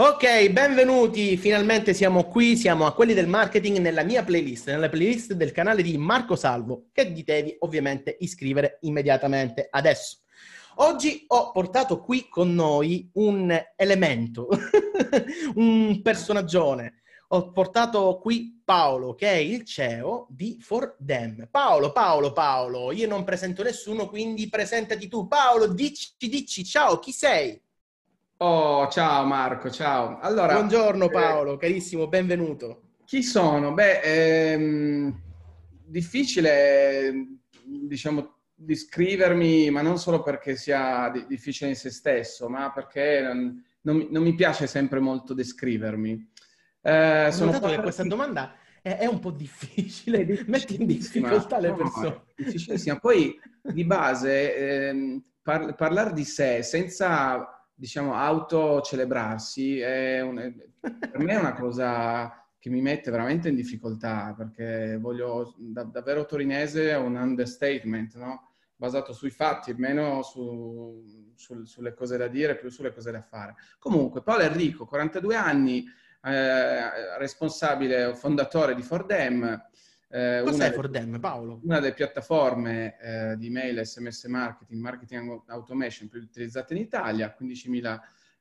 Ok, benvenuti, finalmente siamo qui, siamo a quelli del marketing nella mia playlist, nella playlist del canale di Marco Salvo, che ti devi ovviamente iscrivere immediatamente adesso. Oggi ho portato qui con noi un elemento, un personaggione. Ho portato qui Paolo, che è il CEO di For Them. Paolo, Paolo, Paolo, io non presento nessuno, quindi presentati tu. Paolo, dici, dici, ciao, chi sei? Oh, ciao Marco, ciao. Allora, Buongiorno eh, Paolo, eh, carissimo, benvenuto. Chi sono? Beh, ehm, difficile, diciamo, descrivermi, ma non solo perché sia di- difficile in se stesso, ma perché non, non, non mi piace sempre molto descrivermi. Eh, Ho sono notato che questa domanda è, è, un po' difficile, metti in difficoltà le persone. No, difficilissima. Poi, di base, ehm, par- parlare di sé senza diciamo, autocelebrarsi è un, per me è una cosa che mi mette veramente in difficoltà perché voglio da, davvero torinese è un understatement, no? basato sui fatti, meno su, su, sulle cose da dire, più sulle cose da fare. Comunque, Paolo Enrico, 42 anni, eh, responsabile, fondatore di Fordem, eh, Cos'è Fordem, Paolo? Una delle piattaforme eh, di mail, sms marketing, marketing automation più utilizzate in Italia, 15.000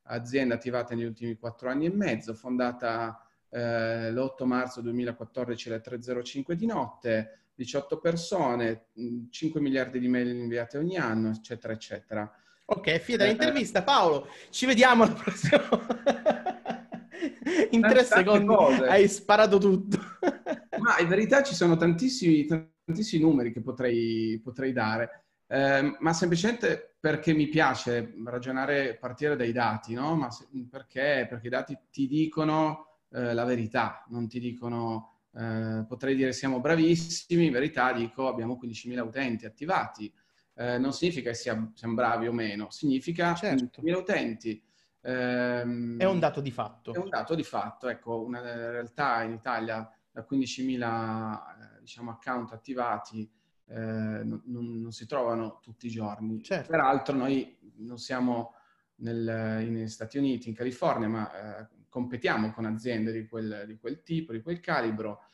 aziende attivate negli ultimi 4 anni e mezzo, fondata eh, l'8 marzo 2014 alle 3.05 di notte, 18 persone, 5 miliardi di mail inviate ogni anno, eccetera, eccetera. Ok, fine dell'intervista. Paolo, ci vediamo alla prossima. in tre secondi cose. hai sparato tutto. Ma in verità ci sono tantissimi, tantissimi numeri che potrei, potrei dare, eh, ma semplicemente perché mi piace ragionare, partire dai dati, no? Ma se, perché? Perché i dati ti dicono eh, la verità, non ti dicono... Eh, potrei dire siamo bravissimi, in verità dico abbiamo 15.000 utenti attivati. Eh, non significa che siamo, siamo, bravi o meno, significa certo. 15.000 utenti. Ehm, è un dato di fatto. È un dato di fatto, ecco, una realtà in Italia da 15.000 eh, diciamo, account attivati eh, non, non, si trovano tutti i giorni. Certo. Peraltro noi non siamo nel, negli Stati Uniti, in California, ma eh, competiamo con aziende di quel, di quel, tipo, di quel calibro.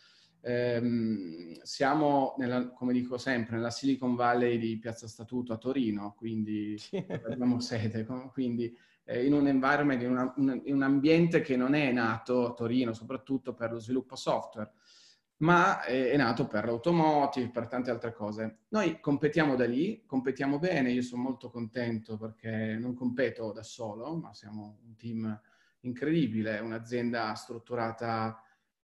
Eh, siamo, nella, come dico sempre, nella Silicon Valley di Piazza Statuto a Torino, quindi abbiamo sede, quindi eh, in un environment, in, una, un, in, un ambiente che non è nato a Torino soprattutto per lo sviluppo software, ma è, è nato per l'automotive, per tante altre cose. Noi competiamo da lì, competiamo bene, io sono molto contento perché non competo da solo, ma siamo un team incredibile, un'azienda strutturata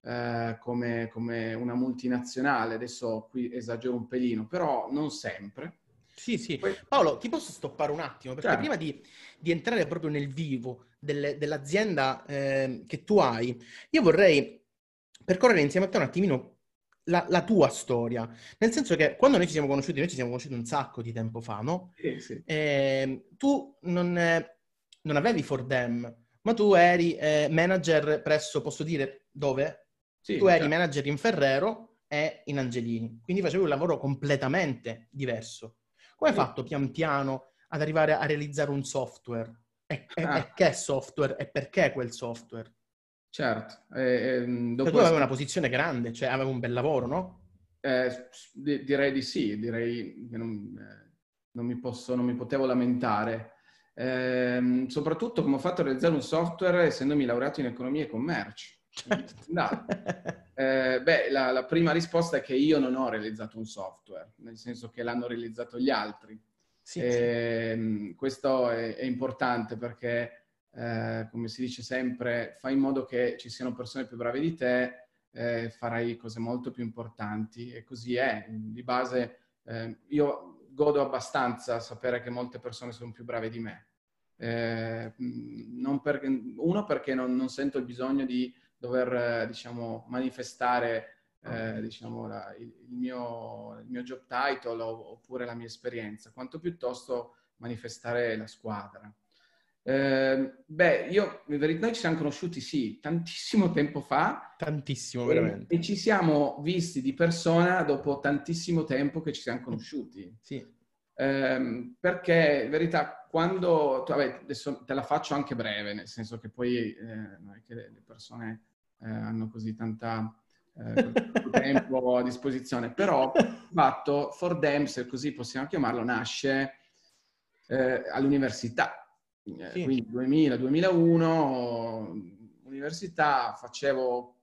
eh, come, come, una multinazionale, adesso qui esagero un pelino, però non sempre. Sì, sì. Paolo, ti posso stoppare un attimo? Perché certo. prima di, di, entrare proprio nel vivo delle, dell'azienda eh, che tu hai, io vorrei percorrere insieme a te un attimino la, la, tua storia. Nel senso che quando noi ci siamo conosciuti, noi ci siamo conosciuti un sacco di tempo fa, no? Sì, sì. Eh, tu non, non, avevi For Them, ma tu eri eh, manager presso, posso dire dove? Sì, tu eri certo. manager in Ferrero e in Angelini, quindi facevi un lavoro completamente diverso. Come hai fatto pian piano ad arrivare a realizzare un software? E, ah. e che software e perché quel software? Certo. Eh, dopo cioè, tu avevi una posizione grande, cioè avevi un bel lavoro, no? Eh, direi di sì, direi che non, eh, non, mi, posso, non mi potevo lamentare. Eh, soprattutto come ho fatto a realizzare un software essendomi laureato in economia e commercio. Certo. No. Eh, beh, la, la, prima risposta è che io non ho realizzato un software, nel senso che l'hanno realizzato gli altri. Sì, e, ehm, sì. Questo è, è, importante perché, eh, come si dice sempre, fai in modo che ci siano persone più brave di te, eh, farai cose molto più importanti e così è. Di base, eh, io godo abbastanza a sapere che molte persone sono più brave di me. Eh, per, uno perché non, non sento il bisogno di dover diciamo, manifestare eh, diciamo, la, il, mio, il, mio, job title oppure la mia esperienza, quanto piuttosto manifestare la squadra. Eh, beh, io, noi ci siamo conosciuti, sì, tantissimo tempo fa. Tantissimo, veramente. E, ci siamo visti di persona dopo tantissimo tempo che ci siamo conosciuti. Sì. Ehm, perché in verità quando, vabbè, adesso te la faccio anche breve, nel senso che poi eh, non è che le persone eh, hanno così tanta eh, tempo a disposizione, però fatto for them, se così possiamo chiamarlo, nasce eh, all'università. Eh, sì. Quindi 2000-2001, università, facevo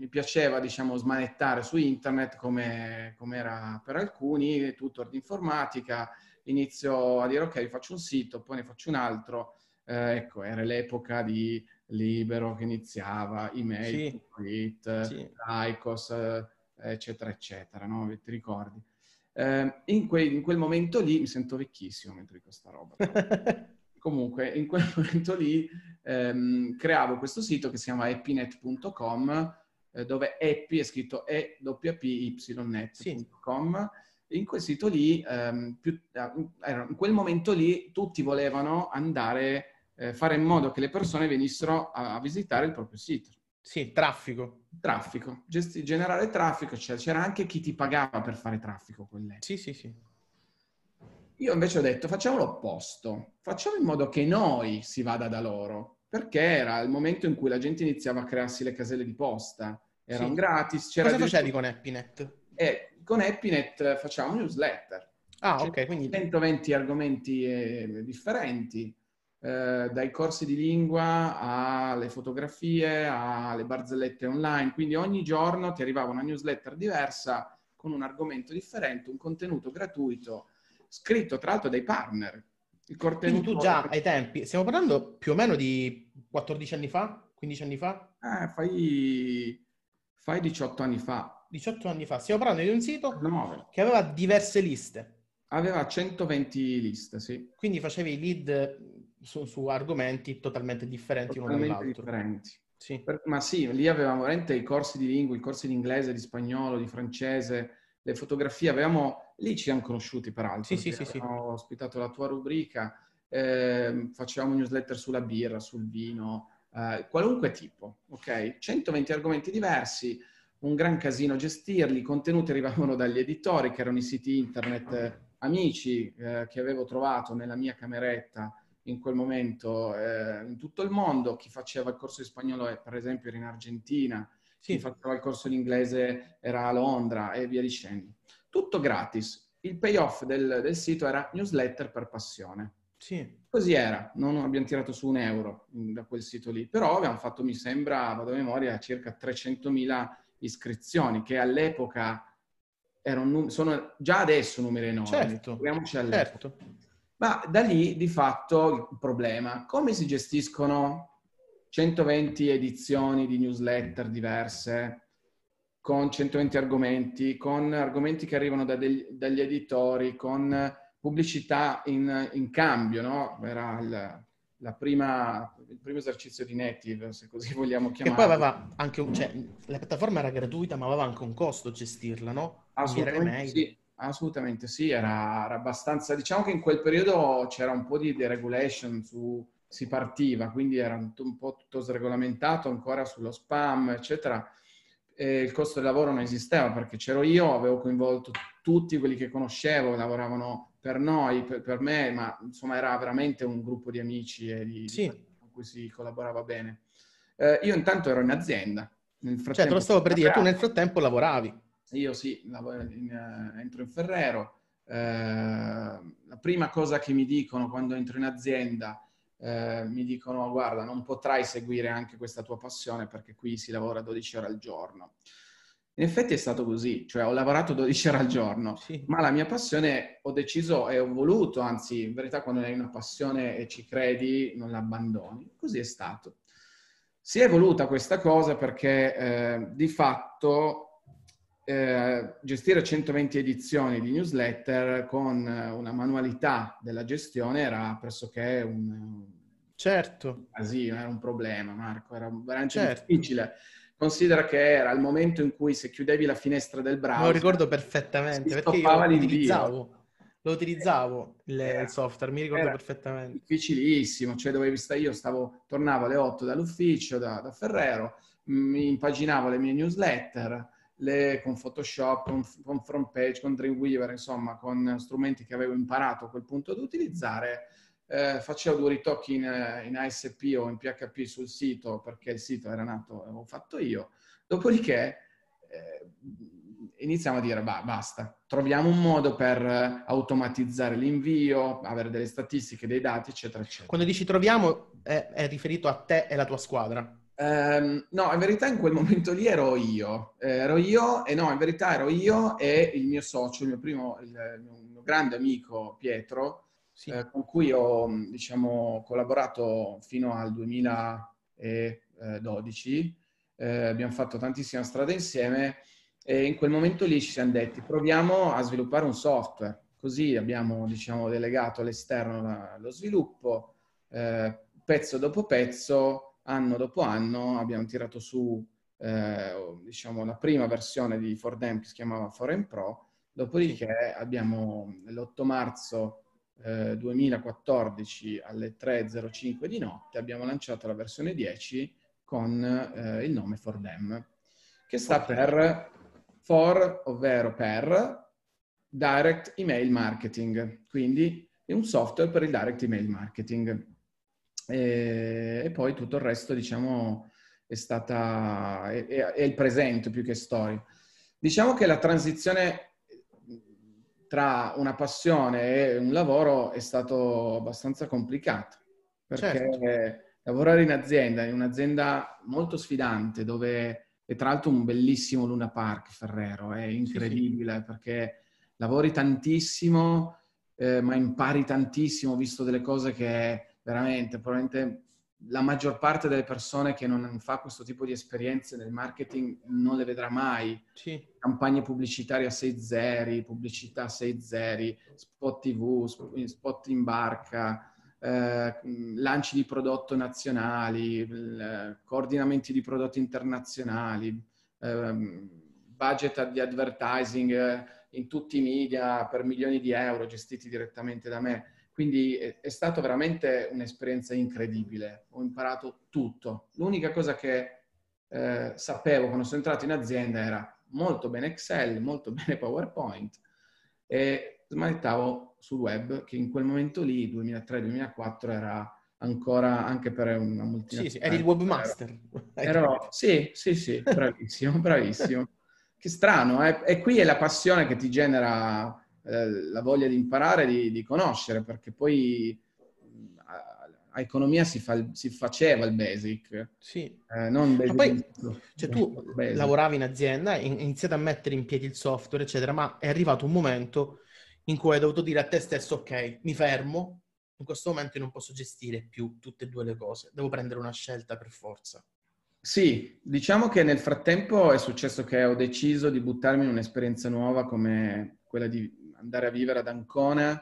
mi piaceva, diciamo, smanettare su internet come, come era per alcuni, tutor di informatica, inizio a dire ok, faccio un sito, poi ne faccio un altro. Eh, ecco, era l'epoca di Libero che iniziava, email, sì. Tweet, sì. Icos, eh, eccetera, eccetera, no? Ti ricordi? Eh, in, que- in, quel momento lì mi sento vecchissimo mentre dico questa roba. Comunque, in quel momento lì ehm, creavo questo sito che si chiama eppinet.com eh, dove Epi è scritto e net.com. Sì. In quel sito lì, ehm, più, eh, in quel momento lì, tutti volevano andare, eh, fare in modo che le persone venissero a, a visitare il proprio sito. Sì, traffico. Traffico, Gesti- generare traffico, cioè, c'era anche chi ti pagava per fare traffico con Sì, sì, sì. Io invece ho detto facciamo l'opposto, facciamo in modo che noi si vada da loro perché era il momento in cui la gente iniziava a crearsi le caselle di posta, erano sì. gratis. C'era Cosa facevi con Epinet? E con Epinet facciamo newsletter. Ah, ok, quindi... 120 argomenti eh, differenti, eh, dai corsi di lingua alle fotografie, alle barzellette online, quindi ogni giorno ti arrivava una newsletter diversa con un argomento differente, un contenuto gratuito, scritto tra l'altro dai partner, il Quindi tu già ai tempi, stiamo parlando più o meno di 14 anni fa, 15 anni fa? Eh, fai, fai 18 anni fa. 18 anni fa. Stiamo parlando di un sito 9. che aveva diverse liste. Aveva 120 liste, sì. Quindi facevi lead su, su argomenti totalmente differenti totalmente uno dall'altro. differenti. Sì. Per, ma sì, lì avevamo veramente i corsi di lingua, i corsi di inglese, di spagnolo, di francese, le fotografie, avevamo, lì ci siamo conosciuti peraltro. Sì, sì, sì, sì. Ho ospitato la tua rubrica, eh, facevamo newsletter sulla birra, sul vino, eh, qualunque tipo, ok? 120 argomenti diversi, un gran casino gestirli, i contenuti arrivavano dagli editori, che erano i siti internet eh, amici eh, che avevo trovato nella mia cameretta in quel momento eh, in tutto il mondo, chi faceva il corso di spagnolo per esempio era in Argentina, sì. chi faceva il corso in inglese era a Londra e via dicendo. Tutto gratis. Il payoff del, del sito era newsletter per passione. Sì. Così era, non abbiamo tirato su un euro da quel sito lì, però abbiamo fatto, mi sembra, vado a memoria, circa 300.000 iscrizioni, che all'epoca erano, sono già adesso numeri enormi. Certo, certo. Ma da lì, di fatto, il problema, come si gestiscono 120 edizioni di newsletter diverse, con 120 argomenti, con argomenti che arrivano da degli, dagli editori, con pubblicità in, in cambio, no? Era il, la prima, il primo esercizio di Native, se così vogliamo chiamarlo. Che poi aveva anche un, cioè, la piattaforma era gratuita, ma aveva anche un costo gestirla, no? Assolutamente sì, assolutamente sì, era, era abbastanza, diciamo che in quel periodo c'era un po' di deregulation su si partiva, quindi era un, un po' tutto sregolamentato ancora sullo spam, eccetera. E il costo del lavoro non esisteva perché c'ero io, avevo coinvolto tutti quelli che conoscevo, lavoravano per noi, per, per me, ma insomma era veramente un gruppo di amici e di, sì. di con cui si collaborava bene. Eh, io intanto ero in azienda. Nel frattempo, cioè, te lo stavo per dire, tu nel frattempo lavoravi. Io sì, in, uh, entro in Ferrero. Uh, la prima cosa che mi dicono quando entro in azienda eh, mi dicono guarda non potrai seguire anche questa tua passione perché qui si lavora 12 ore al giorno. In effetti è stato così, cioè ho lavorato 12 ore al giorno, sì. ma la mia passione ho deciso e ho voluto, anzi in verità quando hai una passione e ci credi non la abbandoni, così è stato. Si è evoluta questa cosa perché eh, di fatto eh, gestire 120 edizioni di newsletter con una manualità della gestione era pressoché un, certo. casino, era un problema, Marco, era veramente certo. difficile. Considera che era il momento in cui se chiudevi la finestra del browser... Lo ricordo perfettamente, perché io lo utilizzavo, lo utilizzavo il, il software, mi ricordo perfettamente. Difficilissimo, cioè dovevi stare io, stavo, tornavo alle 8 dall'ufficio, da, da Ferrero, mi impaginavo le mie newsletter, le, con Photoshop, con, con front page, con Dreamweaver, insomma, con strumenti che avevo imparato a quel punto ad utilizzare, eh, facevo due ritocchi in, in, ASP o in PHP sul sito perché il sito era nato, l'avevo fatto io. Dopodiché eh, iniziamo a dire, bah, basta, troviamo un modo per automatizzare l'invio, avere delle statistiche, dei dati, eccetera, eccetera. Quando dici troviamo, è, è riferito a te e la tua squadra? Um, no, in verità in quel momento lì ero io. Eh, ero io e no, in verità ero io e il mio socio, il mio primo, il, il mio grande amico Pietro, sì. eh, con cui ho, diciamo, collaborato fino al 2012. Eh, abbiamo fatto tantissima strada insieme e in quel momento lì ci siamo detti proviamo a sviluppare un software. Così abbiamo, diciamo, delegato all'esterno lo sviluppo, eh, pezzo dopo pezzo anno dopo anno abbiamo tirato su eh, diciamo, la prima versione di Fordem che si chiamava Foreign Pro, dopodiché abbiamo l'8 marzo eh, 2014 alle 3.05 di notte abbiamo lanciato la versione 10 con eh, il nome Fordem, che sta per for, ovvero per Direct Email Marketing, quindi è un software per il Direct Email Marketing e, e poi tutto il resto, diciamo, è stata, è, è, il presente più che storia. Diciamo che la transizione tra una passione e un lavoro è stato abbastanza complicato, perché certo. lavorare in azienda, in un'azienda molto sfidante, dove è tra l'altro un bellissimo Luna Park Ferrero, è incredibile sì, sì. perché lavori tantissimo, eh, ma impari tantissimo, visto delle cose che veramente, probabilmente la maggior parte delle persone che non fa questo tipo di esperienze nel marketing non le vedrà mai. Sì. Campagne pubblicitarie a 6 zeri, pubblicità a 6 zeri, spot TV, spot in barca, eh, lanci di prodotto nazionali, eh, coordinamenti di prodotti internazionali, eh, budget di advertising eh, in tutti i media per milioni di euro gestiti direttamente da me quindi è, è stata veramente un'esperienza incredibile. Ho imparato tutto. L'unica cosa che eh, sapevo quando sono entrato in azienda era molto bene Excel, molto bene PowerPoint e smanettavo sul web che in quel momento lì, 2003-2004, era ancora anche per una multinazionale. Sì, sì, eri il webmaster. Ero, sì, sì, sì, bravissimo, bravissimo. Che strano, eh? E qui è la passione che ti genera eh, la voglia di imparare, di, di conoscere, perché poi a, economia si, fa, si, faceva il basic. Sì. Eh, non basic poi, cioè, tu basic. lavoravi in azienda, hai iniziato a mettere in piedi il software, eccetera, ma è arrivato un momento in cui hai dovuto dire a te stesso, ok, mi fermo, in questo momento io non posso gestire più tutte e due le cose, devo prendere una scelta per forza. Sì, diciamo che nel frattempo è successo che ho deciso di buttarmi in un'esperienza nuova come quella di andare a vivere ad Ancona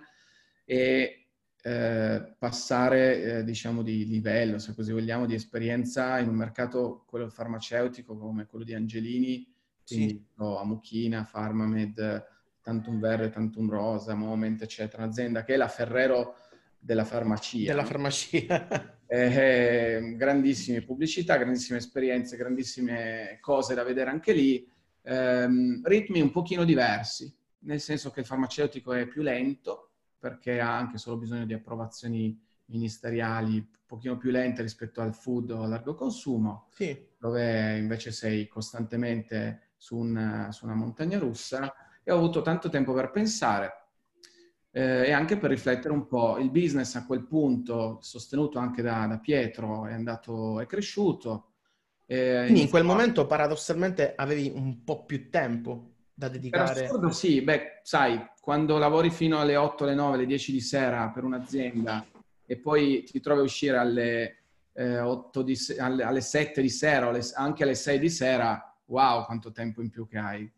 e eh, passare, eh, diciamo, di livello, se così vogliamo, di esperienza in un mercato, quello farmaceutico, come quello di Angelini, quindi sì. no, Amuchina, Pharmamed, Tantum Verde, Tantum Rosa, Moment, eccetera, un'azienda che è la Ferrero della farmacia. Della farmacia. eh, grandissime pubblicità, grandissime esperienze, grandissime cose da vedere anche lì, eh, ritmi un pochino diversi, nel senso che il farmaceutico è più lento perché ha anche solo bisogno di approvazioni ministeriali un pochino più lente rispetto al food o al largo consumo, sì. dove invece sei costantemente su una, su una, montagna russa e ho avuto tanto tempo per pensare eh, e anche per riflettere un po'. Il business a quel punto, sostenuto anche da, da Pietro, è andato, è cresciuto. Quindi in quel momento paradossalmente avevi un po' più tempo da dedicare? assurdo, sì, beh, sai, quando lavori fino alle 8, alle 9, alle 10 di sera per un'azienda e poi ti trovi a uscire alle, eh, 8 di alle, alle 7 di sera o anche alle 6 di sera, wow, quanto tempo in più che hai.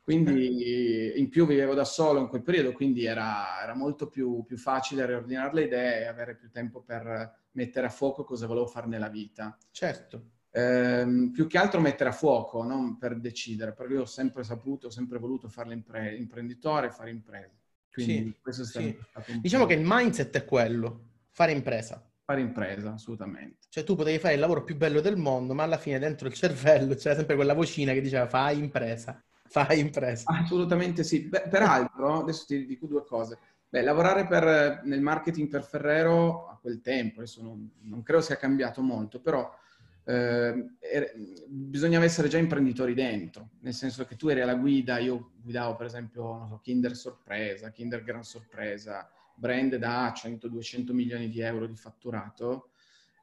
Quindi in più vivevo da solo in quel periodo, quindi era, era molto più, più, facile riordinare le idee e avere più tempo per mettere a fuoco cosa volevo fare nella vita. Certo ehm, più che altro mettere a fuoco, non per decidere, perché io ho sempre saputo, ho sempre voluto fare l'imprenditore, fare impresa. Quindi sì, sì. Diciamo che il mindset è quello, fare impresa. fare impresa, assolutamente. Cioè tu potevi fare il lavoro più bello del mondo, ma alla fine dentro il cervello c'era sempre quella vocina che diceva fai impresa, fai impresa. Assolutamente sì. Beh, peraltro, adesso ti dico due cose. Beh, lavorare per, nel marketing per Ferrero a quel tempo, adesso non, non credo sia cambiato molto, però eh, bisognava essere già imprenditori dentro, nel senso che tu eri alla guida, io guidavo per esempio so, Kinder Sorpresa, Kinder Gran Sorpresa, brand da 100-200 milioni di euro di fatturato,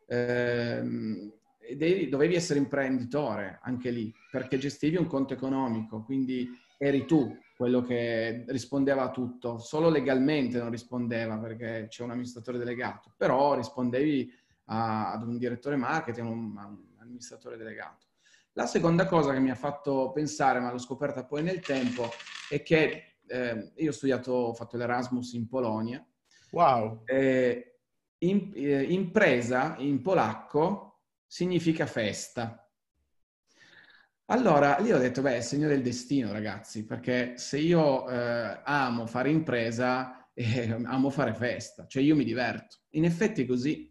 ehm, e devi, dovevi essere imprenditore anche lì, perché gestivi un conto economico, quindi eri tu quello che rispondeva a tutto, solo legalmente non rispondeva perché c'è un amministratore delegato, però rispondevi a, ad un direttore marketing, a un, a un amministratore delegato. La seconda cosa che mi ha fatto pensare, ma l'ho scoperta poi nel tempo, è che eh, io ho studiato, ho fatto l'Erasmus in Polonia. Wow! Eh, in, eh, impresa in polacco significa festa. Allora, lì ho detto, beh, è segno del destino, ragazzi, perché se io eh, amo fare impresa, eh, amo fare festa, cioè io mi diverto. In effetti è così.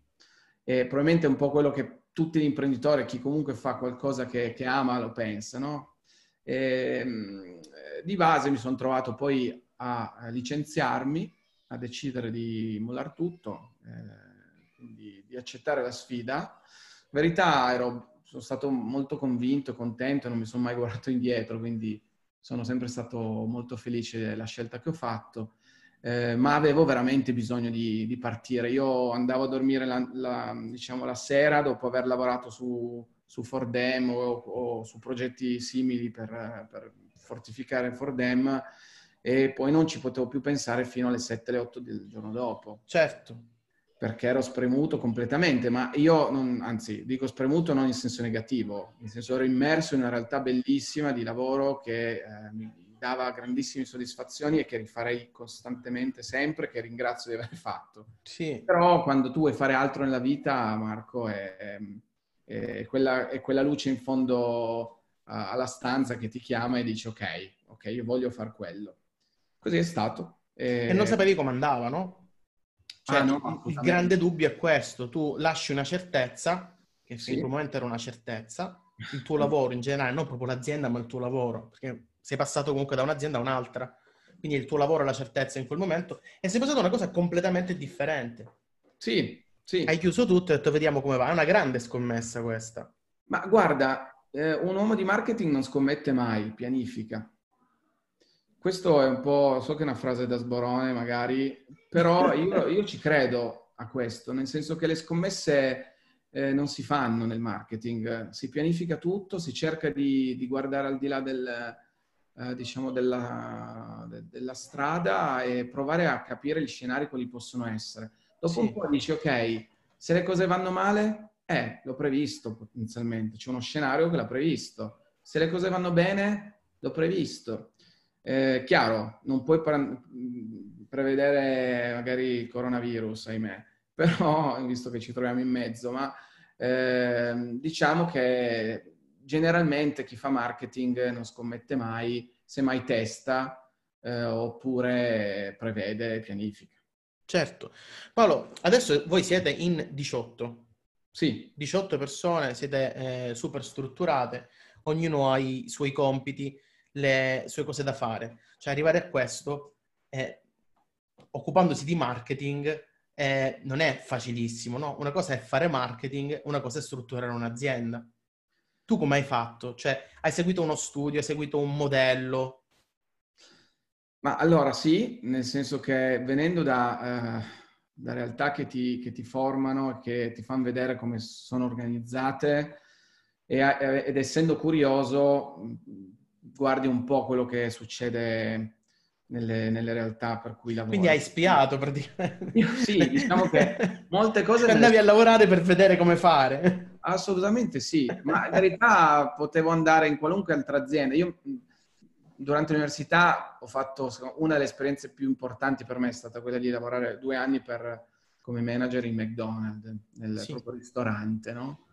E probabilmente è un po' quello che tutti gli imprenditori, chi comunque fa qualcosa che, che ama, lo pensa, no? E, ehm, di base mi sono trovato poi a, licenziarmi, a decidere di mollare tutto, eh, quindi di accettare la sfida. In verità ero, sono stato molto convinto, contento, non mi sono mai guardato indietro, quindi sono sempre stato molto felice della scelta che ho fatto. Eh, ma avevo veramente bisogno di, di, partire. Io andavo a dormire la, la, diciamo, la sera dopo aver lavorato su, su Fordem o, o, su progetti simili per, per fortificare Fordem e poi non ci potevo più pensare fino alle 7, alle 8 del giorno dopo. Certo. Perché ero spremuto completamente, ma io, non, anzi, dico spremuto non in senso negativo, in senso ero immerso in una realtà bellissima di lavoro che eh, mi dava grandissime soddisfazioni e che rifarei costantemente sempre, che ringrazio di aver fatto. Sì. Però quando tu vuoi fare altro nella vita, Marco, è, è, quella, è quella luce in fondo alla stanza che ti chiama e dici ok, ok, io voglio far quello. Così è stato. E, e non sapevi come andava, no? Cioè, ah, no, il grande dubbio è questo, tu lasci una certezza, che sì. momento era una certezza, il tuo lavoro in generale, non proprio l'azienda, ma il tuo lavoro, perché sei passato comunque da un'azienda a un'altra, quindi il tuo lavoro è la certezza in quel momento, e sei passato a una cosa completamente differente. Sì, sì. Hai chiuso tutto e detto vediamo come va, è una grande scommessa questa. Ma guarda, eh, un uomo di marketing non scommette mai, pianifica. Questo è un po', so che è una frase da sborone magari, però io, io ci credo a questo, nel senso che le scommesse eh, non si fanno nel marketing, si pianifica tutto, si cerca di, di guardare al di là del, eh, diciamo della, de, della, strada e provare a capire gli scenari quali possono essere. Dopo sì. un po' dici, ok, se le cose vanno male, eh, l'ho previsto potenzialmente, c'è uno scenario che l'ha previsto. Se le cose vanno bene, l'ho previsto. Eh, chiaro, non puoi pre- prevedere magari il coronavirus, ahimè, però, visto che ci troviamo in mezzo, ma eh, diciamo che generalmente chi fa marketing non scommette mai, semmai testa eh, oppure prevede e pianifica. Certo. Paolo, adesso voi siete in 18, sì. 18 persone, siete eh, super strutturate, ognuno ha i suoi compiti, le sue cose da fare. Cioè arrivare a questo, eh, occupandosi di marketing, eh, non è facilissimo, no? Una cosa è fare marketing, una cosa è strutturare un'azienda. Tu come hai fatto? Cioè, hai seguito uno studio, hai seguito un modello? Ma allora sì, nel senso che venendo da... Uh da realtà che ti, che ti formano e che ti fanno vedere come sono organizzate e, ed essendo curioso guardi un po' quello che succede nelle, nelle realtà per cui lavori. Quindi hai spiato praticamente. Sì, diciamo che molte cose... Andavi nelle... a lavorare per vedere come fare. Assolutamente sì, ma in verità potevo andare in qualunque altra azienda. Io durante l'università ho fatto una delle esperienze più importanti per me è stata quella di lavorare due anni per, come manager in McDonald's, nel sì. proprio ristorante, no?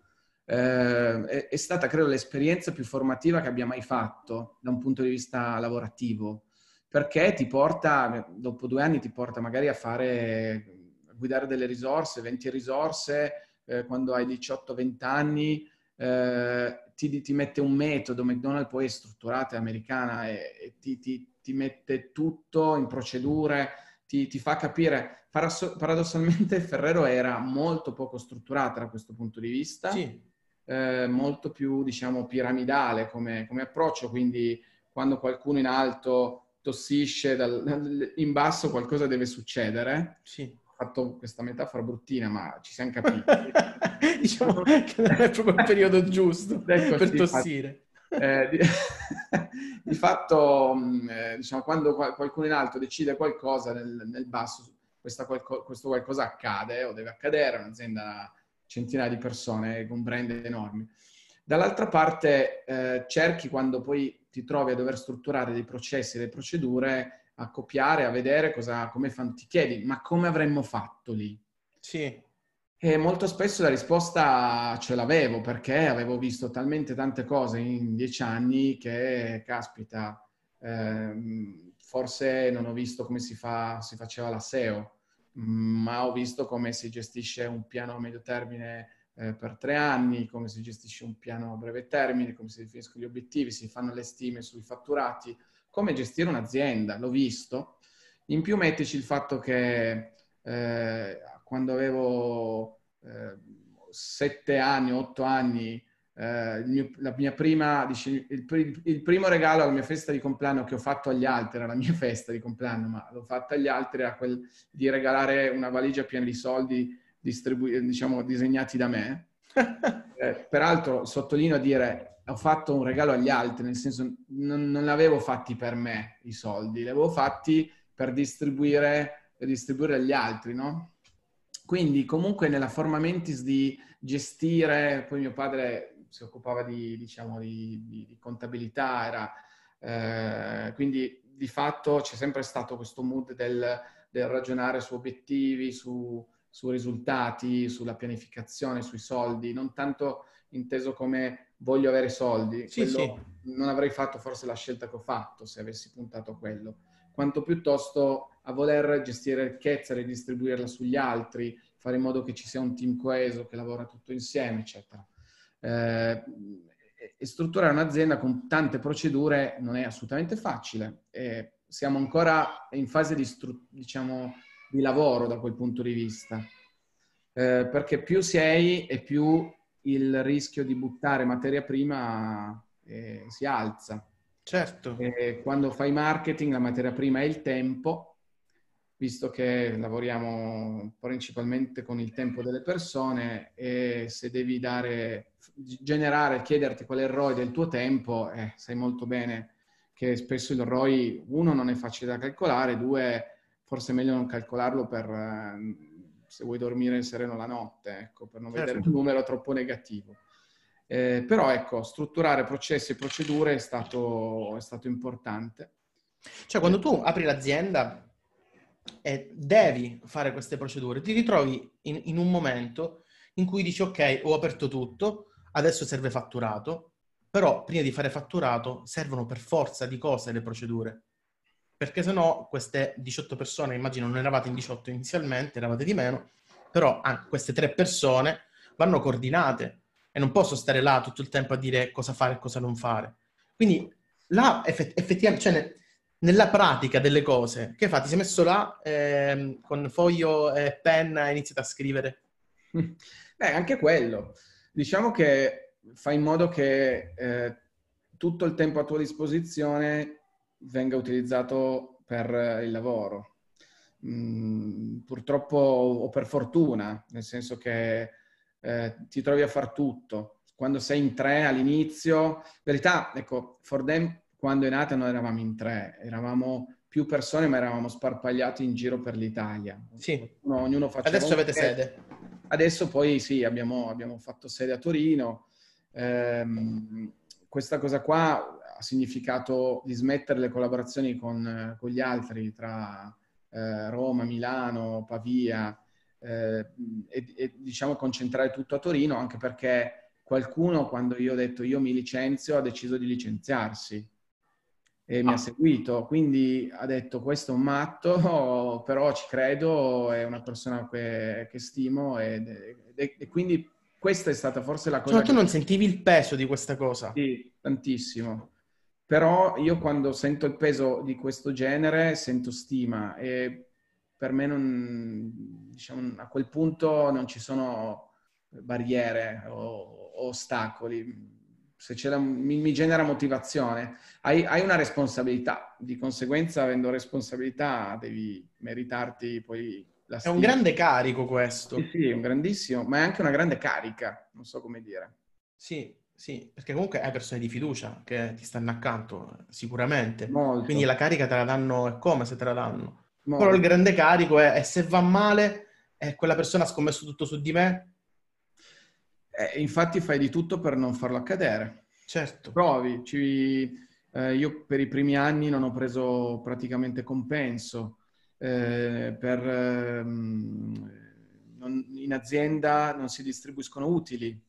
eh, è, è, stata, credo, l'esperienza più formativa che abbia mai fatto da un punto di vista lavorativo, perché ti porta, dopo due anni ti porta magari a fare guidare delle risorse, 20 risorse, eh, quando hai 18-20 anni, eh, ti, ti, mette un metodo, McDonald's poi è strutturata, è americana e, e ti, ti, ti, mette tutto in procedure, ti, fa capire. Paradossalmente Ferrero era molto poco strutturata da questo punto di vista, sì. eh, molto più, diciamo, piramidale come, come approccio, quindi quando qualcuno in alto tossisce, dal, in basso qualcosa deve succedere. Sì fatto questa metafora bruttina, ma ci siamo capiti. diciamo che non è proprio il periodo giusto ecco, per sì, tossire. Eh, di, di, fatto, mm, eh, diciamo, quando qualcuno in alto decide qualcosa nel, nel basso, qualco, questo qualcosa accade o deve accadere, un'azienda centinaia di persone con brand enormi. Dall'altra parte, eh, cerchi quando poi ti trovi a dover strutturare dei processi, delle procedure, a copiare, a vedere cosa, come fanno. Ti chiedi, ma come avremmo fatto lì? Sì. E molto spesso la risposta ce l'avevo perché avevo visto talmente tante cose in dieci anni che, caspita, ehm, forse non ho visto come si, fa, si faceva la SEO, ma ho visto come si gestisce un piano a medio termine eh, per tre anni, come si gestisce un piano a breve termine, come si definiscono gli obiettivi, si fanno le stime sui fatturati come gestire un'azienda, l'ho visto. In più mettici il fatto che eh, quando avevo eh, sette anni, otto anni, eh, mio, la mia prima, dice, il, il, primo regalo alla mia festa di compleanno che ho fatto agli altri, era la mia festa di compleanno, ma l'ho fatta agli altri, era quel di regalare una valigia piena di soldi distribu- diciamo, disegnati da me. Eh, peraltro sottolineo a dire ho fatto un regalo agli altri, nel senso non, non li avevo fatti per me i soldi, li avevo fatti per distribuire, per distribuire agli altri, no? Quindi comunque nella forma mentis di gestire, poi mio padre si occupava di, diciamo, di, di, di contabilità, era, eh, quindi di fatto c'è sempre stato questo mood del, del ragionare su obiettivi, su, su risultati, sulla pianificazione, sui soldi, non tanto inteso come voglio avere soldi, sì, sì. non avrei fatto forse la scelta che ho fatto se avessi puntato a quello, quanto piuttosto a voler gestire ricchezza, ridistribuirla sugli altri, fare in modo che ci sia un team coeso che lavora tutto insieme, eccetera. Eh, e strutturare un'azienda con tante procedure non è assolutamente facile. Eh, siamo ancora in fase di, stru- diciamo, di lavoro da quel punto di vista. Eh, perché più sei e più il rischio di buttare materia prima eh, si alza. Certo. E quando fai marketing la materia prima è il tempo, visto che lavoriamo principalmente con il tempo delle persone e se devi dare, generare, chiederti qual è il ROI del tuo tempo, eh, sai molto bene che spesso il ROI, uno, non è facile da calcolare, due, forse è meglio non calcolarlo per... Se vuoi dormire sereno la notte, ecco, per non certo. vedere un numero troppo negativo. Eh, però ecco, strutturare processi e procedure è stato, è stato importante. Cioè, quando tu apri l'azienda e devi fare queste procedure, ti ritrovi in, in un momento in cui dici, ok, ho aperto tutto, adesso serve fatturato, però prima di fare fatturato servono per forza di cose le procedure perché se no queste 18 persone, immagino non eravate in 18 inizialmente, eravate di meno, però ah, queste tre persone vanno coordinate e non posso stare là tutto il tempo a dire cosa fare e cosa non fare. Quindi là effett- effettivamente, cioè ne- nella pratica delle cose, che fa? Ti sei messo là eh, con foglio e penna e iniziato a scrivere? Beh, anche quello. Diciamo che fai in modo che eh, tutto il tempo a tua disposizione venga utilizzato per il lavoro. Mm, purtroppo o per fortuna, nel senso che eh, ti trovi a far tutto. Quando sei in tre all'inizio, in verità, ecco, Fordem quando è nata non eravamo in tre, eravamo più persone ma eravamo sparpagliati in giro per l'Italia. Sì. Ognuno, ognuno Adesso avete sede. Adesso poi sì, abbiamo, abbiamo fatto sede a Torino. Eh, questa cosa qua ha significato dismettere le collaborazioni con, con gli altri tra eh, Roma, Milano, Pavia eh, e, e, diciamo concentrare tutto a Torino anche perché qualcuno quando io ho detto io mi licenzio ha deciso di licenziarsi e mi ha seguito, quindi ha detto questo è un matto, però ci credo, è una persona che, che stimo e, e, e, quindi questa è stata forse la cosa... Cioè, tu non sentivi il peso di questa cosa? Sì, tantissimo. Però io quando sento il peso di questo genere sento stima e per me non, diciamo, a quel punto non ci sono barriere o, o ostacoli se la, mi, mi, genera motivazione. Hai, hai, una responsabilità, di conseguenza avendo responsabilità devi meritarti poi la stima. È un grande carico questo. Sì, sì, è un grandissimo, ma è anche una grande carica, non so come dire. Sì, sì, perché comunque hai persone di fiducia che ti stanno accanto, sicuramente. Molto. Quindi la carica te la danno, è come se te la danno. Molto. Però il grande carico è, e se va male, e quella persona ha scommesso tutto su di me, eh, infatti fai di tutto per non farlo accadere. Certo. Provi. Ci, eh, io per i primi anni non ho preso praticamente compenso. Eh, per, ehm, non, in azienda non si distribuiscono utili.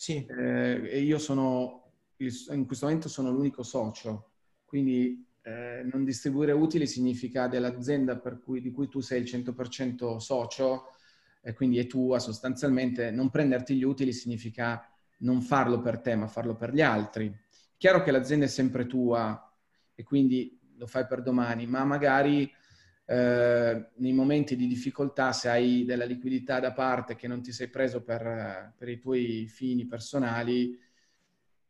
Sì. Eh, e io sono, in questo momento sono l'unico socio, quindi eh, non distribuire utili significa dell'azienda cui, di cui tu sei il 100% socio, e quindi è tua sostanzialmente, non prenderti gli utili significa non farlo per te, ma farlo per gli altri. Chiaro che l'azienda è sempre tua e quindi lo fai per domani, ma magari eh, nei momenti di difficoltà, se hai della liquidità da parte che non ti sei preso per, per i tuoi fini personali,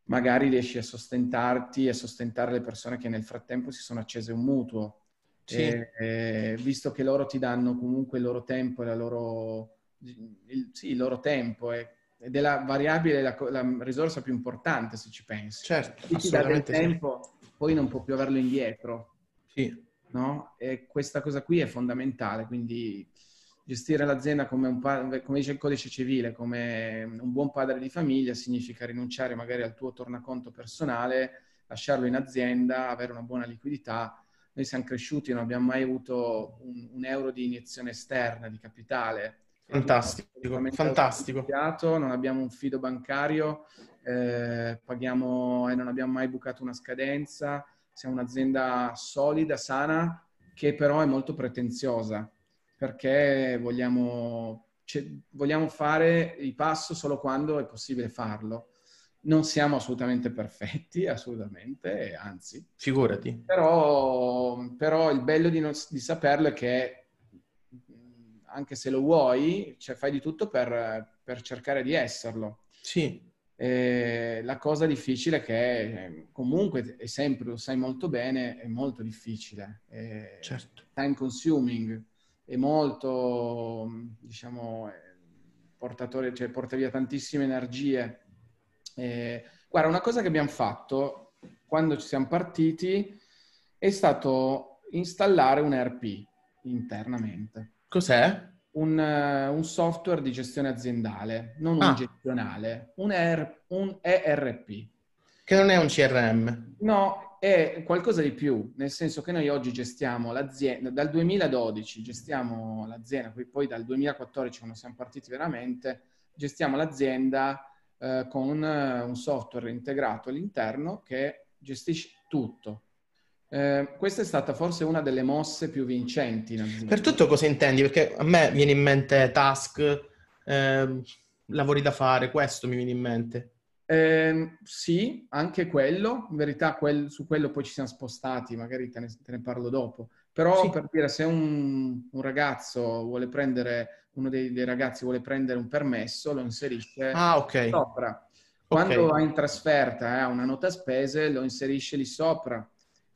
magari riesci a sostentarti e a sostentare le persone che nel frattempo si sono accese un mutuo sì. E, e, visto che loro ti danno comunque il loro tempo e la loro, il, sì, il loro tempo e, ed è la variabile, la, la, risorsa più importante se ci pensi. Certo, Chi ti dà del tempo, poi non può più averlo indietro. Sì. No? E questa cosa qui è fondamentale, quindi gestire l'azienda come, un pa- come dice il codice civile, come un buon padre di famiglia significa rinunciare magari al tuo tornaconto personale, lasciarlo in azienda, avere una buona liquidità noi siamo cresciuti, non abbiamo mai avuto un, un euro di iniezione esterna, di capitale. Fantastico, fantastico. Non abbiamo un fido bancario, eh, paghiamo e non abbiamo mai bucato una scadenza. Siamo un'azienda solida, sana, che però è molto pretenziosa perché vogliamo, vogliamo fare il passo solo quando è possibile farlo non siamo assolutamente perfetti, assolutamente, anzi. Figurati. Però, però il bello di, non, di, saperlo è che anche se lo vuoi, cioè fai di tutto per, per cercare di esserlo. Sì. E la cosa difficile che comunque è sempre, lo sai molto bene, è molto difficile. È certo. Time consuming, è molto, diciamo, portatore, cioè porta via tantissime energie eh, guarda, una cosa che abbiamo fatto quando ci siamo partiti è stato installare un ERP internamente. Cos'è? Un, uh, un software di gestione aziendale, non ah. un gestionale, un, ER, un ERP. Che non è un CRM. No, è qualcosa di più, nel senso che noi oggi gestiamo l'azienda, dal 2012 gestiamo l'azienda, poi dal 2014 quando siamo partiti veramente, gestiamo l'azienda eh, con eh, un software integrato all'interno che gestisce tutto. Eh, questa è stata forse una delle mosse più vincenti. Per tutto cosa intendi? Perché a me viene in mente task, eh, lavori da fare, questo mi viene in mente. Eh, sì, anche quello, in verità quel, su quello poi ci siamo spostati, magari te ne, te ne parlo dopo. Però sì. per dire, se un, un, ragazzo vuole prendere, uno dei, dei, ragazzi vuole prendere un permesso, lo inserisce ah, okay. sopra. Quando okay. va in trasferta eh, ha una nota spese, lo inserisce lì sopra.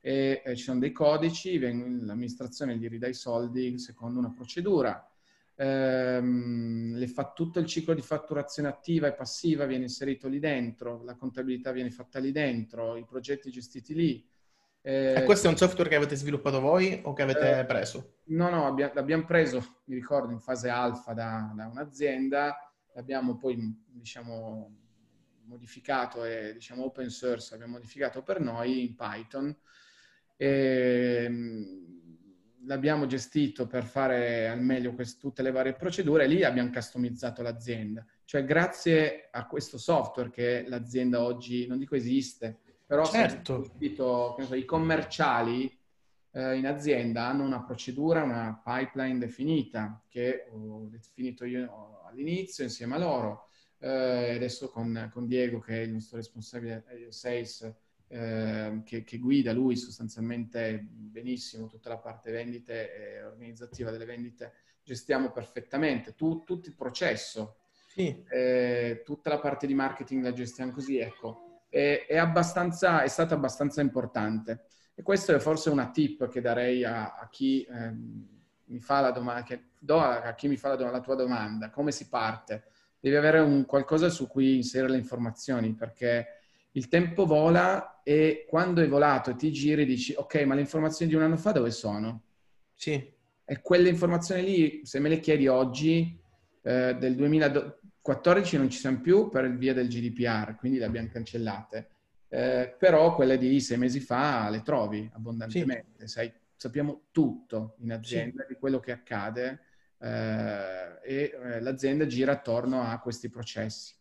E, e ci sono dei codici, l'amministrazione gli ridà i soldi secondo una procedura. Ehm, le fa tutto il ciclo di fatturazione attiva e passiva viene inserito lì dentro, la contabilità viene fatta lì dentro, i progetti gestiti lì eh, e questo è un software che avete sviluppato voi o che avete eh, preso? No, no, abbia, l'abbiamo preso, mi ricordo, in fase alfa da, da un'azienda, l'abbiamo poi, diciamo, modificato e, diciamo, open source, abbiamo modificato per noi in Python l'abbiamo gestito per fare al meglio quest- tutte le varie procedure lì abbiamo customizzato l'azienda. Cioè, grazie a questo software che l'azienda oggi, non dico esiste, Però certo. Sentito, so, i commerciali eh, in azienda hanno una procedura, una pipeline definita che ho definito io all'inizio insieme a loro. Eh, adesso con, con, Diego, che è il nostro responsabile eh, sales, eh, che, che, guida lui sostanzialmente benissimo tutta la parte vendite e organizzativa delle vendite, gestiamo perfettamente tu, tutto il processo. Sì. Eh, tutta la parte di marketing la gestiamo così, ecco, è, è, è stata abbastanza importante. E questo è forse una tip che darei a, a chi ehm, mi fa la domanda, che do a chi mi fa la, la, tua domanda, come si parte? Devi avere un qualcosa su cui inserire le informazioni, perché il tempo vola e quando è volato e ti giri dici, ok, ma le informazioni di un anno fa dove sono? Sì. E quelle informazioni lì, se me le chiedi oggi, eh, del 2014 non ci siamo più per via del GDPR, quindi le abbiamo cancellate eh, però quelle di sei mesi fa le trovi abbondantemente, sì. Sai, sappiamo tutto in azienda sì. di quello che accade eh, e eh, l'azienda gira attorno a questi processi.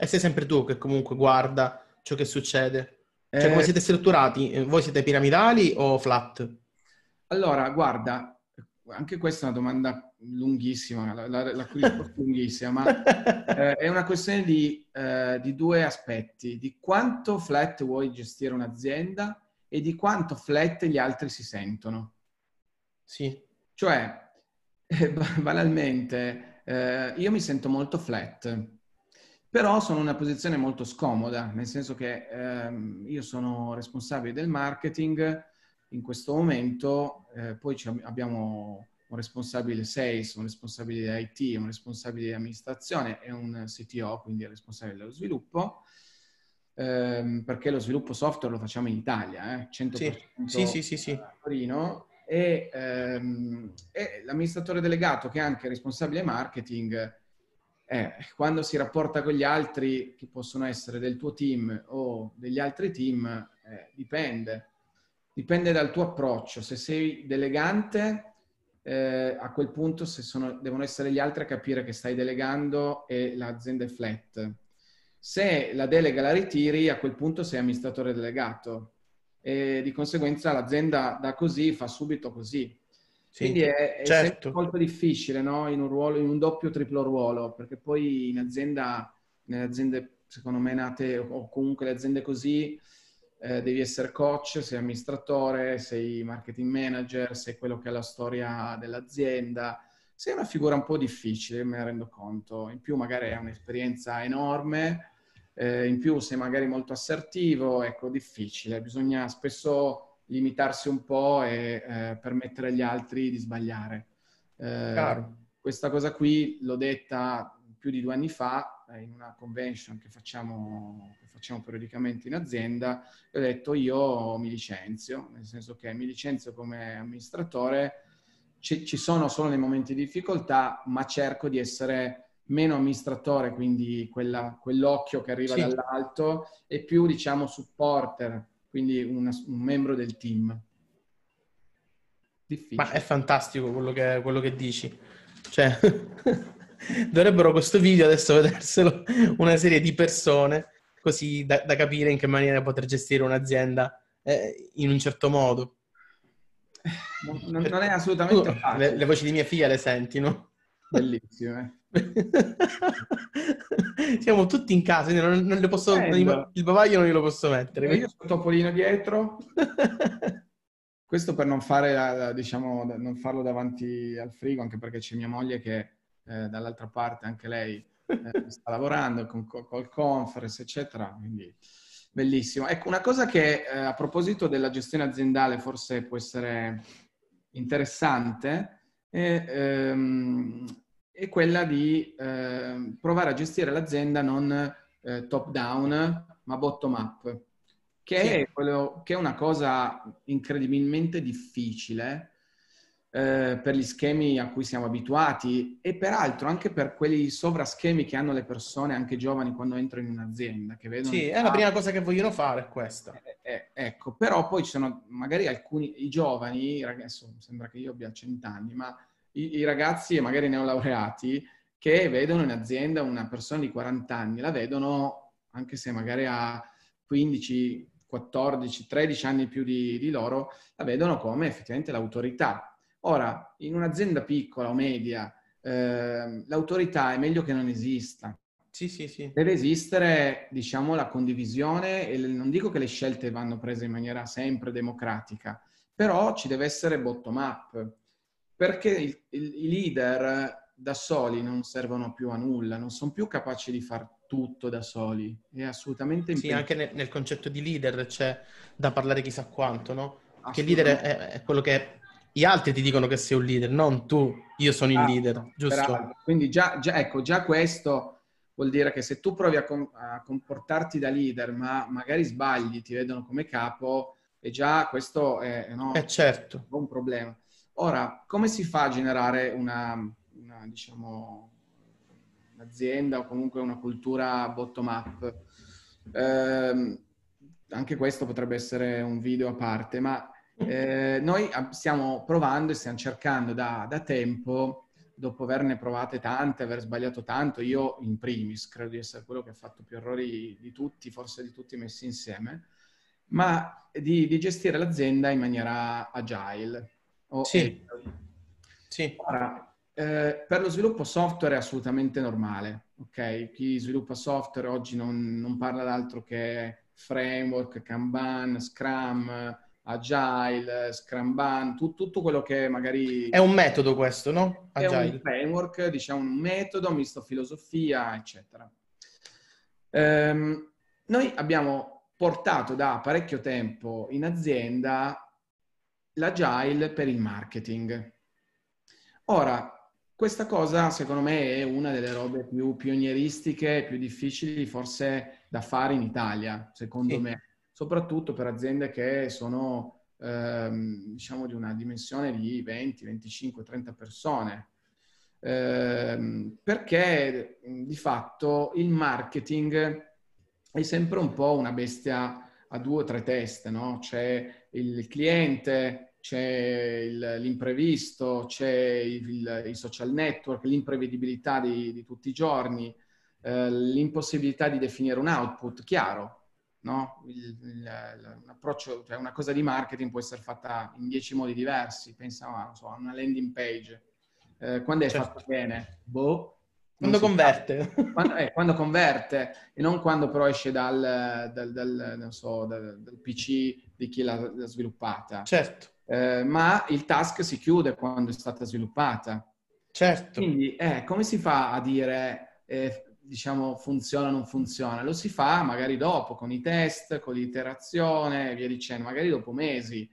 E sei sempre tu che comunque guarda ciò che succede? Cioè, come eh, siete strutturati? Voi siete piramidali o flat? Allora, guarda, anche questa è una domanda lunghissima, la, la, la risposta è lunghissima, ma eh, è una questione di, eh, di, due aspetti, di quanto flat vuoi gestire un'azienda e di quanto flat gli altri si sentono. Sì. Cioè, eh, banalmente, eh, io mi sento molto flat, però sono in una posizione molto scomoda, nel senso che ehm, io sono responsabile del marketing, in questo momento, eh, poi abbiamo un responsabile sales, un responsabile IT, un responsabile di amministrazione e un CTO, quindi il responsabile dello sviluppo, ehm, perché lo sviluppo software lo facciamo in Italia, eh, 100% sì, sì, sì, sì, a Torino, e, ehm, e, l'amministratore delegato che è anche responsabile marketing, eh, quando si rapporta con gli altri, che possono essere del tuo team o degli altri team, eh, dipende. Dipende dal tuo approccio. Se sei delegante, eh, a quel punto sono, devono essere gli altri a capire che stai delegando e l'azienda è flat. Se la delega la ritiri, a quel punto sei amministratore delegato e di conseguenza l'azienda da così fa subito così. Quindi è, è certo. molto difficile no? in un ruolo, in un doppio triplo ruolo, perché poi in azienda, nelle aziende secondo me nate o comunque le aziende così, eh, devi essere coach, sei amministratore, sei marketing manager, sei quello che ha la storia dell'azienda. Sei una figura un po' difficile, me ne rendo conto. In più magari hai un'esperienza enorme, eh, in più sei magari molto assertivo, ecco, difficile. Bisogna spesso limitarsi un po' e eh, permettere agli altri di sbagliare. Eh, questa cosa qui l'ho detta più di due anni fa eh, in una convention che facciamo, che facciamo periodicamente in azienda e ho detto io mi licenzio, nel senso che mi licenzio come amministratore, ci, ci sono solo nei momenti di difficoltà, ma cerco di essere meno amministratore, quindi quella, quell'occhio che arriva sì. dall'alto, e più, diciamo, supporter, quindi una, un membro del team. Difficile. Ma è fantastico quello che, quello che dici. Cioè, dovrebbero questo video adesso vederselo una serie di persone così da, da capire in che maniera poter gestire un'azienda eh, in un certo modo. Non, non è assolutamente tu, le, le, voci di mia figlia le senti, no? Bellissime. Siamo tutti in casa, non, non le posso, non, il bavaglio non glielo posso mettere. Io sto topolino dietro. Questo per non, fare, diciamo, non farlo davanti al frigo, anche perché c'è mia moglie che eh, dall'altra parte anche lei eh, sta lavorando con, col conference, eccetera. Quindi bellissimo. Ecco, una cosa che eh, a proposito della gestione aziendale forse può essere interessante è, ehm, è quella di ehm, provare a gestire l'azienda non eh, top down, ma bottom up, che, sì. è quello, che è una cosa incredibilmente difficile eh, per gli schemi a cui siamo abituati e peraltro anche per quei sovraschemi che hanno le persone, anche giovani, quando entrano in un'azienda. Che vedono sì, è la prima cosa che vogliono fare questa. Eh, eh, ecco, però poi ci sono magari alcuni, i giovani, adesso sembra che io abbia cent'anni, ma i, i ragazzi e magari neolaureati che vedono in azienda una persona di 40 anni, la vedono anche se magari ha 15, 14, 13 anni più di, di loro, la vedono come effettivamente l'autorità. Ora, in un'azienda piccola o media, eh, l'autorità è meglio che non esista. Sì, sì, sì. Deve esistere, diciamo, la condivisione e non dico che le scelte vanno prese in maniera sempre democratica, però ci deve essere bottom up, perché il, il, i leader da soli non servono più a nulla, non sono più capaci di far tutto da soli. È assolutamente Sì, anche nel, nel concetto di leader c'è da parlare chissà quanto, no? Che il leader è, è, quello che gli altri ti dicono che sei un leader, non tu, io sono il ah, leader, giusto? Quindi già, già, ecco, già questo vuol dire che se tu provi a, com- a, comportarti da leader, ma magari sbagli, ti vedono come capo, e già questo è, no, eh certo. un problema. Ora, come si fa a generare una, una diciamo, un'azienda o comunque una cultura bottom-up? Eh, anche questo potrebbe essere un video a parte, ma eh, noi stiamo provando e stiamo cercando da, da, tempo, dopo averne provate tante, aver sbagliato tanto, io in primis credo di essere quello che ha fatto più errori di tutti, forse di tutti messi insieme, ma di, di gestire l'azienda in maniera agile. sì. sì. Ora, eh, per lo sviluppo software è assolutamente normale, ok? Chi sviluppa software oggi non, non parla d'altro che framework, Kanban, Scrum, Agile, Scrumban, tu, tutto quello che magari... È un metodo questo, no? Agile. È un framework, diciamo un metodo, misto filosofia, eccetera. Um, noi abbiamo portato da parecchio tempo in azienda l'agile per il marketing. Ora, questa cosa secondo me è una delle robe più pionieristiche, più difficili forse da fare in Italia, secondo sì. me soprattutto per aziende che sono ehm, diciamo di una dimensione di 20, 25, 30 persone. Eh, perché di fatto il marketing è sempre un po' una bestia a due o tre teste, no? C'è il cliente, c'è il, l'imprevisto, c'è il, il, social network, l'imprevedibilità di, di tutti i giorni, eh, l'impossibilità di definire un output chiaro no? il, il, l'approccio, cioè una cosa di marketing può essere fatta in dieci modi diversi. Pensa a so, una landing page. Eh, quando è certo. fatta bene? Boh. Quando converte. Quando, eh, quando, converte e non quando però esce dal, dal, dal, so, dal PC di chi l'ha, l'ha sviluppata. Certo. Eh, ma il task si chiude quando è stata sviluppata. Certo. Quindi, eh, come si fa a dire eh, diciamo, funziona o non funziona. Lo si fa magari dopo, con i test, con l'iterazione e via dicendo, magari dopo mesi.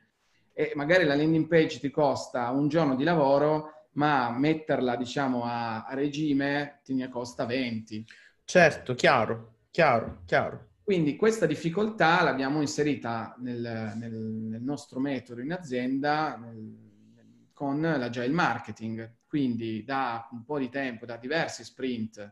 E magari la landing page ti costa un giorno di lavoro, ma metterla, diciamo, a, a regime ti ne costa 20. Certo, chiaro, chiaro, chiaro. Quindi questa difficoltà l'abbiamo inserita nel, nel, nel nostro metodo in azienda nel, con l'agile marketing. Quindi da un po' di tempo, da diversi sprint,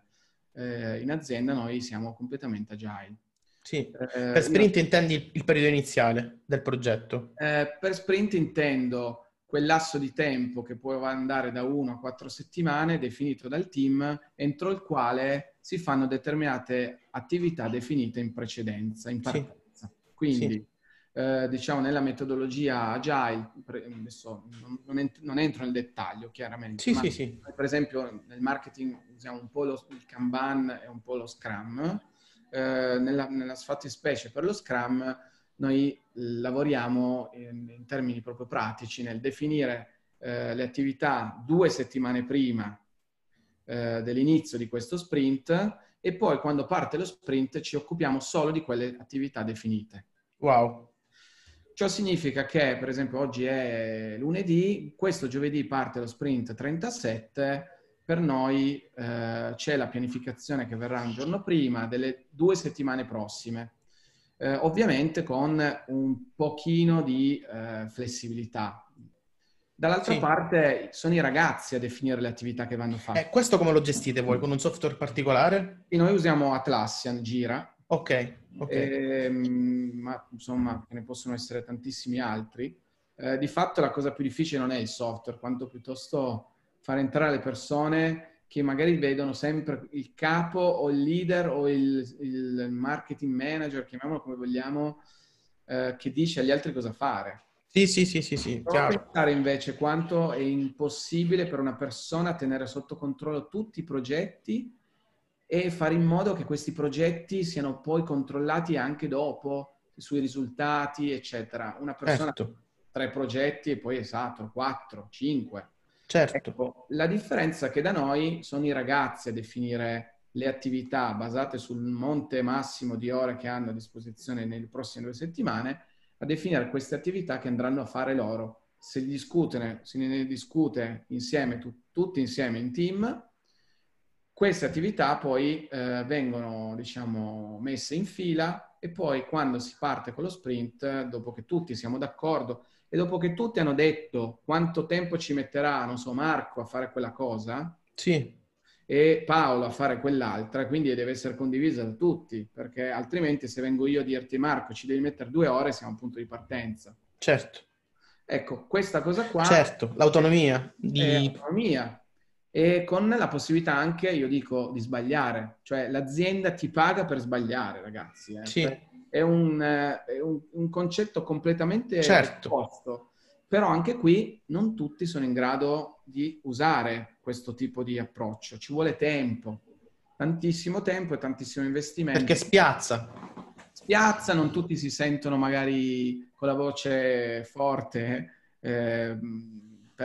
eh, in azienda noi siamo completamente agile. Sì. Eh, per sprint io... intendi il, il, periodo iniziale del progetto? Eh, per sprint intendo quel lasso di tempo che può andare da 1 a 4 settimane definito dal team entro il quale si fanno determinate attività definite in precedenza, in partenza. Sì. Quindi sì. Eh, diciamo nella metodologia agile, adesso non, ent- non, entro nel dettaglio chiaramente, sì, sì, sì. per esempio nel marketing usiamo un po' lo, il Kanban e un po' lo Scrum, eh, nella, nella specie per lo Scrum noi lavoriamo in, in termini proprio pratici nel definire eh, le attività due settimane prima eh, dell'inizio di questo sprint e poi quando parte lo sprint ci occupiamo solo di quelle attività definite. Wow. Ciò significa che, per esempio, oggi è lunedì, questo giovedì parte lo sprint 37, per noi eh, c'è la pianificazione che verrà un giorno prima delle due settimane prossime, eh, ovviamente con un pochino di eh, flessibilità. Dall'altra sì. parte sono i ragazzi a definire le attività che vanno fatte. Eh, questo come lo gestite voi? Con un software particolare? E noi usiamo Atlassian Gira, Ok, okay. Eh, ma insomma ne possono essere tantissimi altri. Eh, di fatto la cosa più difficile non è il software, quanto piuttosto far entrare le persone che magari vedono sempre il capo o il leader o il, il marketing manager, chiamiamolo come vogliamo, eh, che dice agli altri cosa fare. Sì, sì, sì, sì, sì pensare invece quanto è impossibile per una persona tenere sotto controllo tutti i progetti e fare in modo che questi progetti siano poi controllati anche dopo sui risultati, eccetera. Una persona certo. tre progetti e poi esatto, quattro, cinque. Certo. Ecco, la differenza è che da noi sono i ragazzi a definire le attività basate sul monte massimo di ore che hanno a disposizione nelle prossime due settimane, a definire queste attività che andranno a fare loro. Se, discutene, se ne discute insieme, tu, tutti insieme in team, queste attività poi eh, vengono, diciamo, messe in fila e poi quando si parte con lo sprint, dopo che tutti siamo d'accordo, e dopo che tutti hanno detto quanto tempo ci metterà, non so, Marco a fare quella cosa, sì. e Paolo a fare quell'altra, quindi deve essere condivisa da tutti, perché altrimenti se vengo io a dirti Marco ci devi mettere due ore, siamo a un punto di partenza. Certo. Ecco, questa cosa qua... Certo, l'autonomia. Di... L'autonomia. E con la possibilità anche, io dico, di sbagliare. Cioè l'azienda ti paga per sbagliare, ragazzi. Eh. Sì. È un, è un, un concetto completamente certo. opposto. Però anche qui non tutti sono in grado di usare questo tipo di approccio. Ci vuole tempo, tantissimo tempo e tantissimo investimento. Perché spiazza. Spiazza, non tutti si sentono magari con la voce forte eh,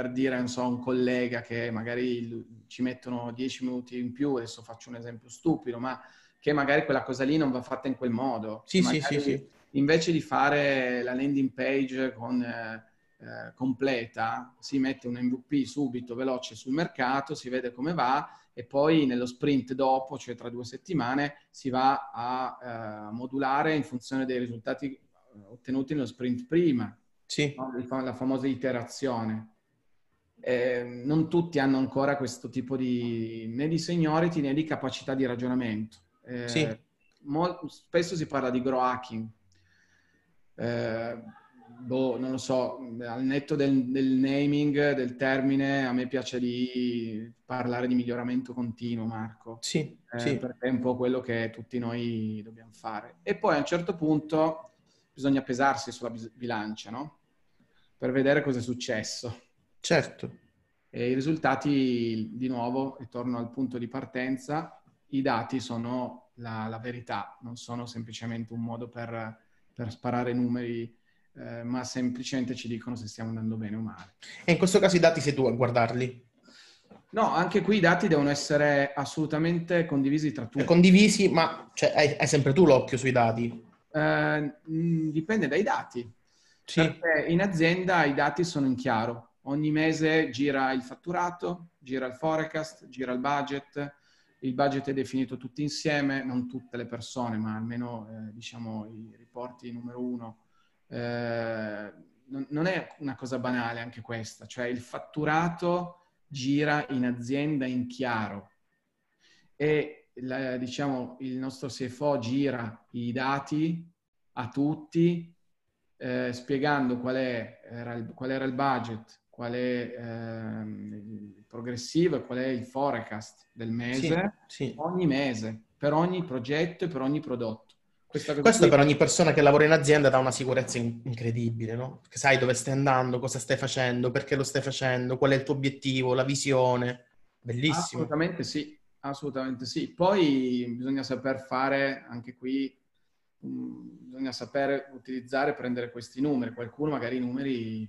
per dire, non so, a un collega che magari ci mettono dieci minuti in più, adesso faccio un esempio stupido, ma che magari quella cosa lì non va fatta in quel modo. Sì, sì, sì, sì, Invece di fare la landing page con, eh, eh completa, si mette un MVP subito, veloce sul mercato, si vede come va e poi nello sprint dopo, cioè tra due settimane, si va a eh, modulare in funzione dei risultati eh, ottenuti nello sprint prima. Sì. No? La famosa iterazione. Eh, non tutti hanno ancora questo tipo di né di seniority né di capacità di ragionamento. Eh, sì. Mo- spesso si parla di grow hacking. Eh, boh, non lo so, al netto del, del, naming, del termine, a me piace di parlare di miglioramento continuo, Marco. Sì, eh, sì. Perché è un po' quello che tutti noi dobbiamo fare. E poi a un certo punto bisogna pesarsi sulla bilancia, no? Per vedere cosa è successo. Certo. E i risultati, di nuovo, e torno al punto di partenza, i dati sono la, la verità, non sono semplicemente un modo per, per sparare numeri, eh, ma semplicemente ci dicono se stiamo andando bene o male. E in questo caso i dati sei tu a guardarli? No, anche qui i dati devono essere assolutamente condivisi tra tutti. Condivisi, ma cioè, hai, hai, sempre tu l'occhio sui dati? Eh, dipende dai dati. Sì. Perché in azienda i dati sono in chiaro. Ogni mese gira il fatturato, gira il forecast, gira il budget, il budget è definito tutti insieme, non tutte le persone, ma almeno eh, diciamo i riporti numero uno. Eh, non, è una cosa banale anche questa, cioè il fatturato gira in azienda in chiaro e la, diciamo il nostro CFO gira i dati a tutti eh, spiegando qual, è, era il, qual, era il budget, qual è ehm, il progressivo e qual è il forecast del mese, sì, sì. ogni mese, per ogni progetto e per ogni prodotto. Questo qui... per ogni persona che lavora in azienda dà una sicurezza incredibile, no? Che sai dove stai andando, cosa stai facendo, perché lo stai facendo, qual è il tuo obiettivo, la visione. Bellissimo. Assolutamente sì, assolutamente sì. Poi bisogna saper fare anche qui, um, bisogna sapere utilizzare e prendere questi numeri. Qualcuno magari i numeri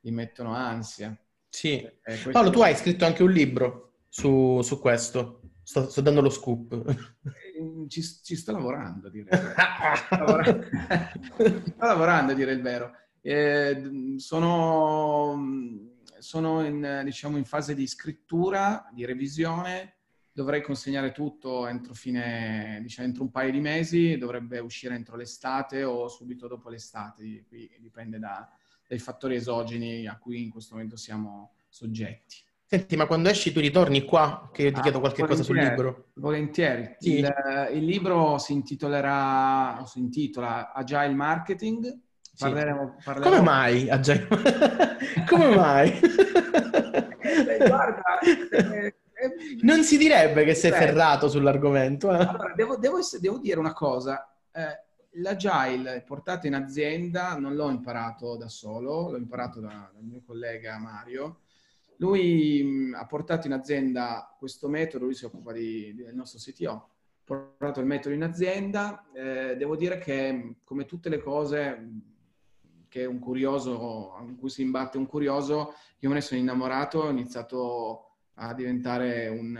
gli mettono ansia. Sì. Eh, questo... Paolo, tu hai scritto anche un libro su, su questo. Sto, sto, dando lo scoop. Eh, ci, ci sto lavorando, direi. sto, lavorando, sto lavorando, a dire il vero. Eh, sono, sono in, diciamo, in fase di scrittura, di revisione. Dovrei consegnare tutto entro, fine, diciamo, entro un paio di mesi. Dovrebbe uscire entro l'estate o subito dopo l'estate. Qui dipende da, dai fattori esogeni a cui in questo momento siamo soggetti. Senti, ma quando esci tu ritorni qua che io ti ah, chiedo qualche cosa sul libro? Volentieri. Sì. Il, il, libro si intitolerà, o si intitola Agile Marketing. Parleremo, parleremo... Come mai Agile? Come mai? eh, guarda, eh, eh, non si direbbe che sei ferrato sull'argomento. Eh? Allora, devo, devo, devo, dire una cosa. Eh, l'agile portato in azienda non l'ho imparato da solo, l'ho imparato da, dal mio collega Mario. Lui mh, ha portato in azienda questo metodo, lui si occupa di, del nostro CTO, ha portato il metodo in azienda. Eh, devo dire che come tutte le cose che un curioso, in cui si imbatte un curioso, io me ne sono innamorato, ho iniziato a diventare un,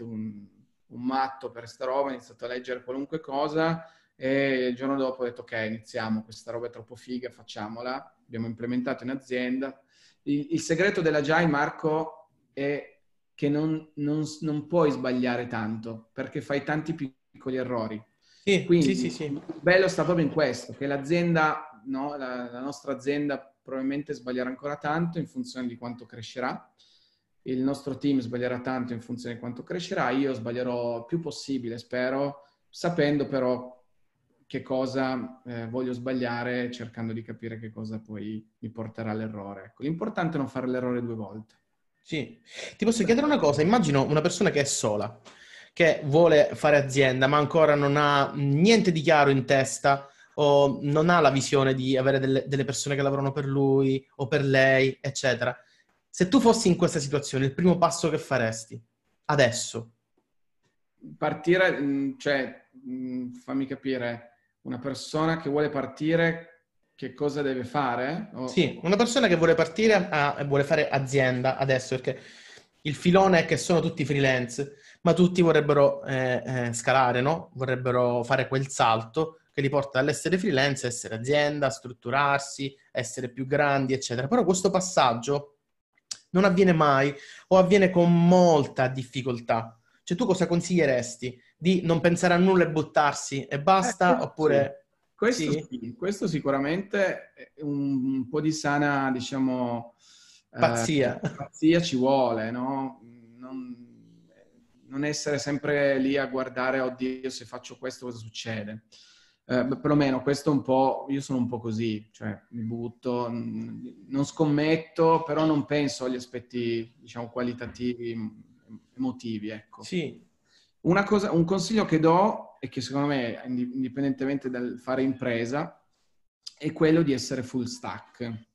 un, un matto per sta roba, ho iniziato a leggere qualunque cosa e il giorno dopo ho detto ok, iniziamo, questa roba è troppo figa, facciamola. Abbiamo implementato in azienda. Il, il segreto dell'agile, Marco, è che non, non, non, puoi sbagliare tanto perché fai tanti piccoli errori. Sì, Quindi, sì, sì, sì. Bello sta proprio in questo, che l'azienda, no, la, la nostra azienda probabilmente sbaglierà ancora tanto in funzione di quanto crescerà il nostro team sbaglierà tanto in funzione di quanto crescerà, io sbaglierò il più possibile, spero, sapendo però che cosa eh, voglio sbagliare cercando di capire che cosa poi mi porterà all'errore. Ecco, l'importante è non fare l'errore due volte. Sì, ti posso chiedere una cosa, immagino una persona che è sola, che vuole fare azienda ma ancora non ha niente di chiaro in testa o non ha la visione di avere delle, delle persone che lavorano per lui o per lei, eccetera. Se tu fossi in questa situazione, il primo passo che faresti adesso? Partire, mm, cioè, mm, fammi capire, una persona che vuole partire, che cosa deve fare? O... Sì, una persona che vuole partire e vuole fare azienda adesso, perché il filone è che sono tutti freelance, ma tutti vorrebbero eh, eh, scalare, no? Vorrebbero fare quel salto che li porta dall'essere freelance essere azienda, strutturarsi, essere più grandi, eccetera. Però questo passaggio non avviene mai o avviene con molta difficoltà. Cioè tu cosa consiglieresti? Di non pensare a nulla e buttarsi e basta? Eh, oppure... Questo, sì. Sì, questo sicuramente un, un, po' di sana, diciamo... Eh, pazzia. Eh, pazzia ci vuole, no? Non, non essere sempre lì a guardare, oddio, se faccio questo cosa succede eh, perlomeno questo è un po', io sono un po' così, cioè mi butto, non scommetto, però non penso agli aspetti, diciamo, qualitativi, emotivi, ecco. Sì. Una cosa, un consiglio che do, e che secondo me, indipendentemente dal fare impresa, è quello di essere full stack.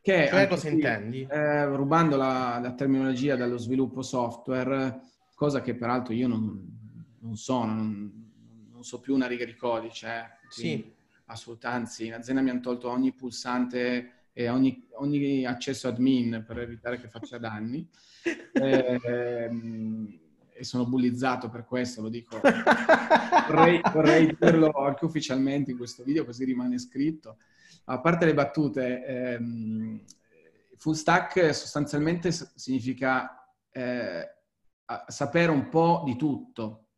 Che cioè, cosa qui, intendi? Eh, rubando la, la, terminologia dallo sviluppo software, cosa che peraltro io non, non sono, non, non so più una riga di codice. Eh. Sì. Assolutamente, anzi, in azienda mi hanno tolto ogni pulsante e ogni, ogni accesso admin per evitare che faccia danni. e, ehm, e sono bullizzato per questo, lo dico. Vorrei, vorrei, dirlo anche ufficialmente in questo video, così rimane scritto. A parte le battute, ehm, full stack sostanzialmente significa eh, sapere un po' di tutto.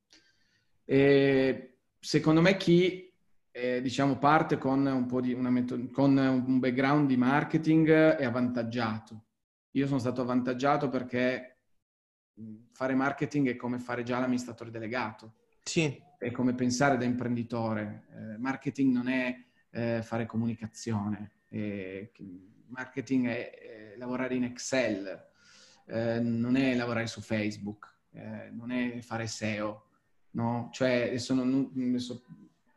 E secondo me chi eh, diciamo, parte con un, po di una metod- con un background di marketing è avvantaggiato. Io sono stato avvantaggiato perché fare marketing è come fare già l'amministratore delegato. Sì. È come pensare da imprenditore. Eh, marketing non è eh, fare comunicazione. Eh, marketing è, lavorare in Excel, eh, non è lavorare su Facebook, eh, non è fare SEO no? Cioè, non, adesso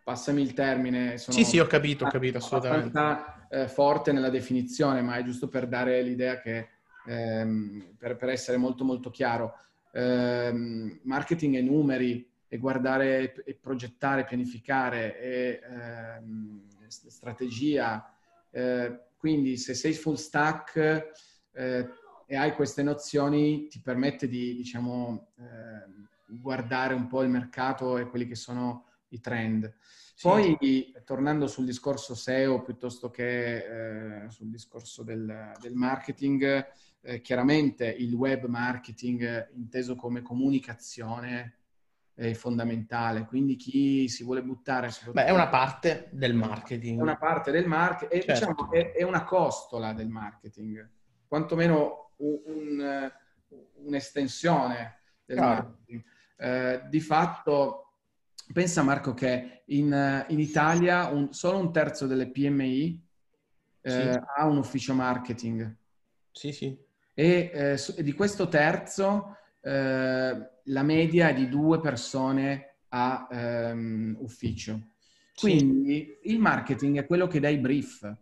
passami il termine. Sono sì, sì, ho capito, ho capito, assolutamente. Eh, forte nella definizione, ma è giusto per dare l'idea che, ehm, per, per, essere molto molto chiaro, ehm, marketing e numeri, e guardare, e progettare, pianificare, e ehm, strategia. Eh, quindi se sei full stack eh, e hai queste nozioni, ti permette di, diciamo, eh, guardare un po' il mercato e quelli che sono i trend. Poi, sì. tornando sul discorso SEO piuttosto che eh, sul discorso del, del marketing, eh, chiaramente il web marketing inteso come comunicazione è fondamentale. Quindi chi si vuole buttare... Beh, è una parte del marketing. È una parte del marketing, certo. diciamo, è, è, una costola del marketing, quantomeno un, un, un'estensione del Chiaro. marketing eh, di fatto, pensa Marco che in, in Italia un, solo un terzo delle PMI eh, sì. ha un ufficio marketing. Sì, sì. E eh, di questo terzo eh, la media è di due persone a um, ufficio. Quindi sì. il marketing è quello che dà i brief,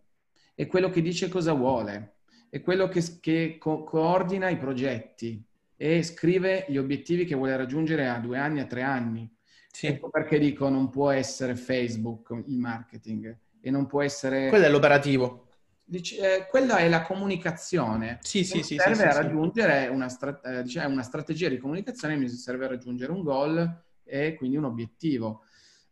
è quello che dice cosa vuole, è quello che, che co- coordina i progetti e scrive gli obiettivi che vuole raggiungere a due anni, a tre anni. Sì. Ecco perché dico non può essere Facebook il marketing e non può essere... Quello è l'operativo. Dice, eh, quella è la comunicazione. Sì, sì, sì. Serve sì, a raggiungere Una, stra- eh, diciamo, una strategia di comunicazione, mi serve a raggiungere un goal e quindi un obiettivo.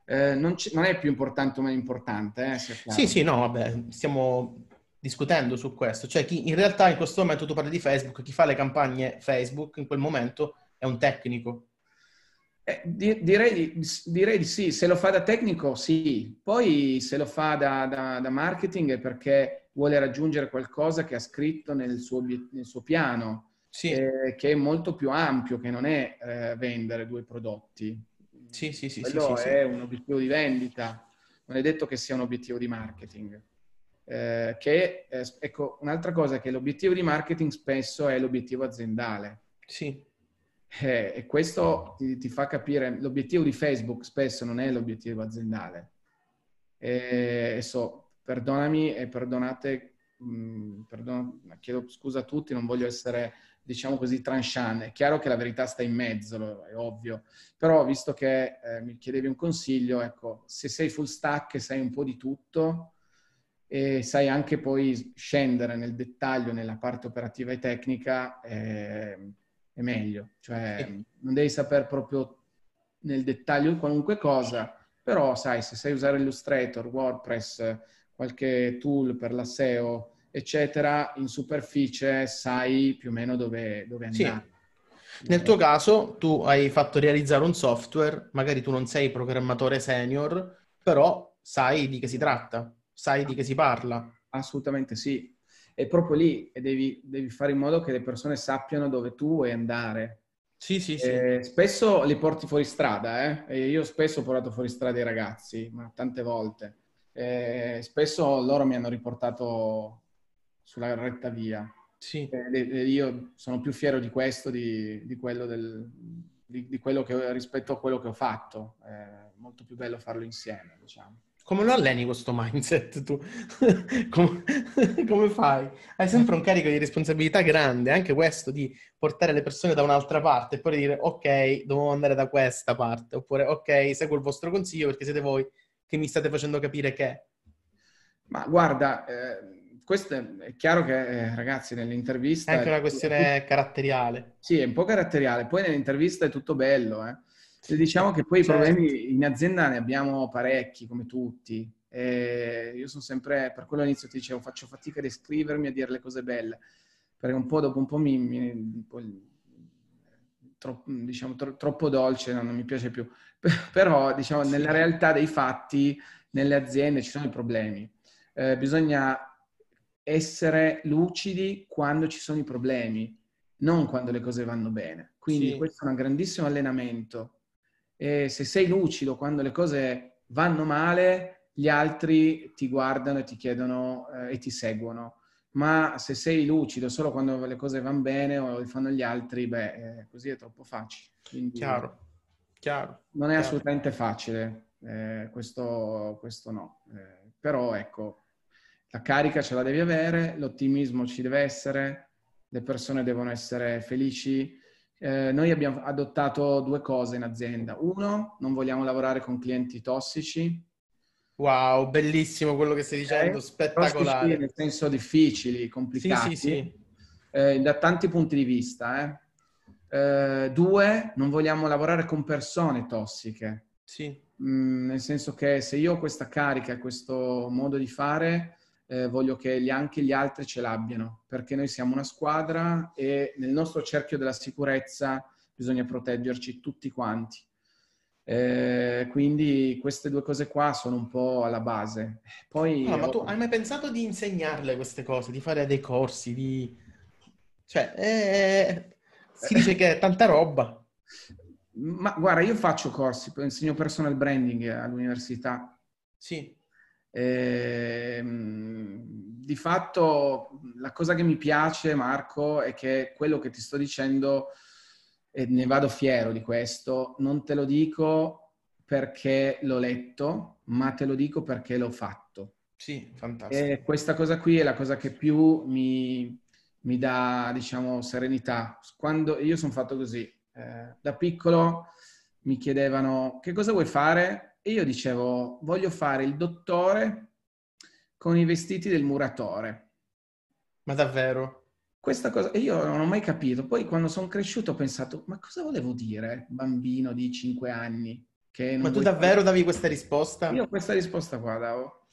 Eh, non, c- non, è più importante o meno importante. Eh, sì, sì, no, vabbè, stiamo discutendo su questo. Cioè, chi in realtà in questo momento tu parli di Facebook, chi fa le campagne Facebook in quel momento è un tecnico. Eh, di- direi, di, direi, di, sì, se lo fa da tecnico sì, poi se lo fa da, da, da marketing è perché vuole raggiungere qualcosa che ha scritto nel suo, nel suo piano, sì. eh, che è molto più ampio, che non è eh, vendere due prodotti. Sì, sì, sì. Quello sì, è sì. un obiettivo di vendita, non è detto che sia un obiettivo di marketing. Eh, che, eh, ecco, un'altra cosa è che l'obiettivo di marketing spesso è l'obiettivo aziendale. Sì. Eh, e questo ti, ti, fa capire, l'obiettivo di Facebook spesso non è l'obiettivo aziendale. E, so, perdonami e perdonate, mh, mm, perdon- chiedo scusa a tutti, non voglio essere, diciamo così, tranchant. È chiaro che la verità sta in mezzo, è ovvio. Però, visto che eh, mi chiedevi un consiglio, ecco, se sei full stack e sai un po' di tutto, e sai anche poi scendere nel dettaglio nella parte operativa e tecnica eh, è meglio. Cioè non devi sapere proprio nel dettaglio qualunque cosa, però sai, se sai usare Illustrator, WordPress, qualche tool per la SEO, eccetera, in superficie sai più o meno dove, dove andare. Sì. Nel tuo caso, tu hai fatto realizzare un software, magari tu non sei programmatore senior, però sai di che si tratta sai di che si parla. Assolutamente sì. È proprio lì e devi, devi fare in modo che le persone sappiano dove tu vuoi andare. Sì, sì, sì. Eh, spesso li porti fuori strada, eh? io spesso ho portato fuori strada i ragazzi, ma tante volte. Eh, spesso loro mi hanno riportato sulla retta via. Sì. Eh, io sono più fiero di questo, di, di quello, del, di, di quello che, rispetto a quello che ho fatto. È molto più bello farlo insieme, diciamo. Come lo alleni questo mindset tu? come, come, fai? Hai sempre un carico di responsabilità grande, anche questo di portare le persone da un'altra parte e poi dire ok, devo andare da questa parte, oppure ok, seguo il vostro consiglio perché siete voi che mi state facendo capire che... Ma guarda, eh, questo è, chiaro che eh, ragazzi nell'intervista... È anche una questione è, caratteriale. Sì, è un po' caratteriale, poi nell'intervista è tutto bello, eh Diciamo che poi i certo. problemi in azienda ne abbiamo parecchi, come tutti. E io sono sempre, per quello all'inizio ti dicevo, faccio fatica ad iscrivermi a dire le cose belle, perché un po' dopo un po' mi... mi un po', troppo, diciamo, tro, troppo dolce, no, non mi piace più. Però, diciamo, nella realtà dei fatti, nelle aziende ci sono i problemi. Eh, bisogna essere lucidi quando ci sono i problemi, non quando le cose vanno bene. Quindi sì. questo è un grandissimo allenamento e se sei lucido quando le cose vanno male, gli altri ti guardano e ti chiedono eh, e ti seguono. Ma se sei lucido solo quando le cose vanno bene o le fanno gli altri, beh, eh, così è troppo facile. Quindi, chiaro, chiaro. Non è chiaro. assolutamente facile, eh, questo, questo, no. Eh, però ecco, la carica ce la devi avere, l'ottimismo ci deve essere, le persone devono essere felici, eh, noi abbiamo adottato due cose in azienda. Uno, non vogliamo lavorare con clienti tossici. Wow, bellissimo quello che stai dicendo, okay. spettacolare. Tossici nel senso difficili, complicati. Sì, sì, sì. Eh, da tanti punti di vista. Eh. Eh, due, non vogliamo lavorare con persone tossiche. Sì. Mm, nel senso che se io ho questa carica, questo modo di fare, eh, voglio che gli, anche gli altri ce l'abbiano, perché noi siamo una squadra e nel nostro cerchio della sicurezza bisogna proteggerci tutti quanti. Eh, quindi queste due cose qua sono un po' alla base. Poi, no, ma tu hai mai pensato di insegnarle queste cose, di fare dei corsi, di... Cioè, eh, si dice che è tanta roba. Ma guarda, io faccio corsi, insegno personal branding all'università. Sì. E, ehm, di fatto la cosa che mi piace, Marco, è che quello che ti sto dicendo, e ne vado fiero di questo, non te lo dico perché l'ho letto, ma te lo dico perché l'ho fatto. Sì, fantastico. E questa cosa qui è la cosa che più mi, mi dà, diciamo, serenità. Quando io sono fatto così, eh, da piccolo mi chiedevano che cosa vuoi fare e io dicevo voglio fare il dottore con i vestiti del muratore. Ma davvero? Questa cosa, e io non ho mai capito. Poi quando sono cresciuto ho pensato, ma cosa volevo dire, bambino di 5 anni? ma tu davvero fare... davi questa risposta? Io questa risposta qua davo.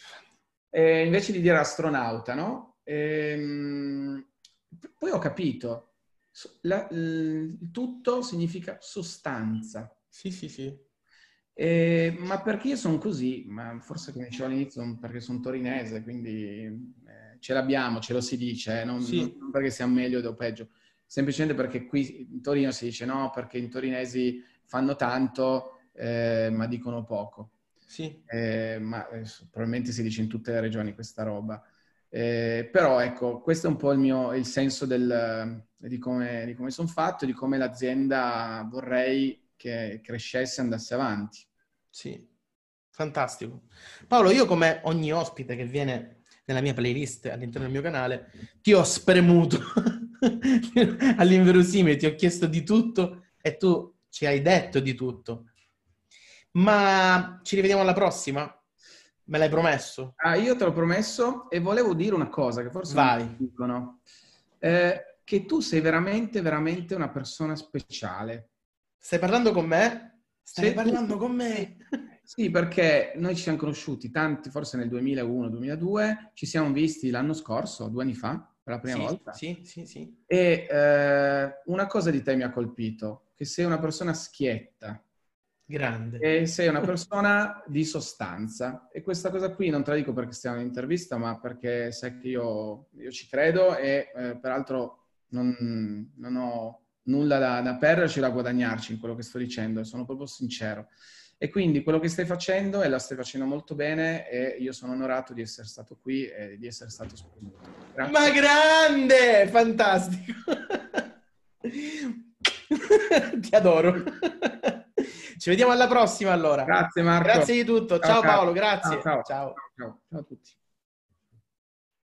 E invece di dire astronauta, no? E, ehm, poi ho capito, la, tutto significa sostanza. Sì, sì, sì. E, ma perché io sono così? Ma forse come dicevo all'inizio, perché sono torinese, quindi eh, ce l'abbiamo, ce lo si dice, eh, non, sì. non, perché siamo meglio o peggio, semplicemente perché qui in Torino si dice no, perché i torinesi fanno tanto, eh, ma dicono poco. Sì. Eh, ma eh, probabilmente si dice in tutte le regioni questa roba. Eh, però ecco, questo è un po' il mio il senso del, di come, di come sono fatto, di come l'azienda vorrei che crescesse e andasse avanti. Sì, fantastico. Paolo, io come ogni ospite che viene nella mia playlist all'interno del mio canale, ti ho spremuto all'inverosimile, ti ho chiesto di tutto e tu ci hai detto di tutto. Ma ci rivediamo alla prossima? Me l'hai promesso? Ah, io te l'ho promesso e volevo dire una cosa che forse Vai. non dicono. Eh, che tu sei veramente, veramente una persona speciale. Stai parlando con me? Stai parlando tu... con me? Sì, perché noi ci siamo conosciuti tanti, forse nel 2001-2002, ci siamo visti l'anno scorso, due anni fa, per la prima sì, volta. Sì, sì, sì. E eh, una cosa di te mi ha colpito, che sei una persona schietta. Grande. E sei una persona di sostanza. E questa cosa qui non te la dico perché stiamo in intervista, ma perché sai che io, io ci credo e eh, peraltro non, non ho nulla da, da perderci, da guadagnarci in quello che sto dicendo, sono proprio sincero. E quindi quello che stai facendo e la stai facendo molto bene e io sono onorato di essere stato qui e di essere stato spremuto. Ma grande! Fantastico! Ti adoro. Ci vediamo alla prossima allora. Grazie Marco. Grazie di tutto. Ciao, ciao Paolo, grazie. ciao, ciao. ciao, ciao a tutti.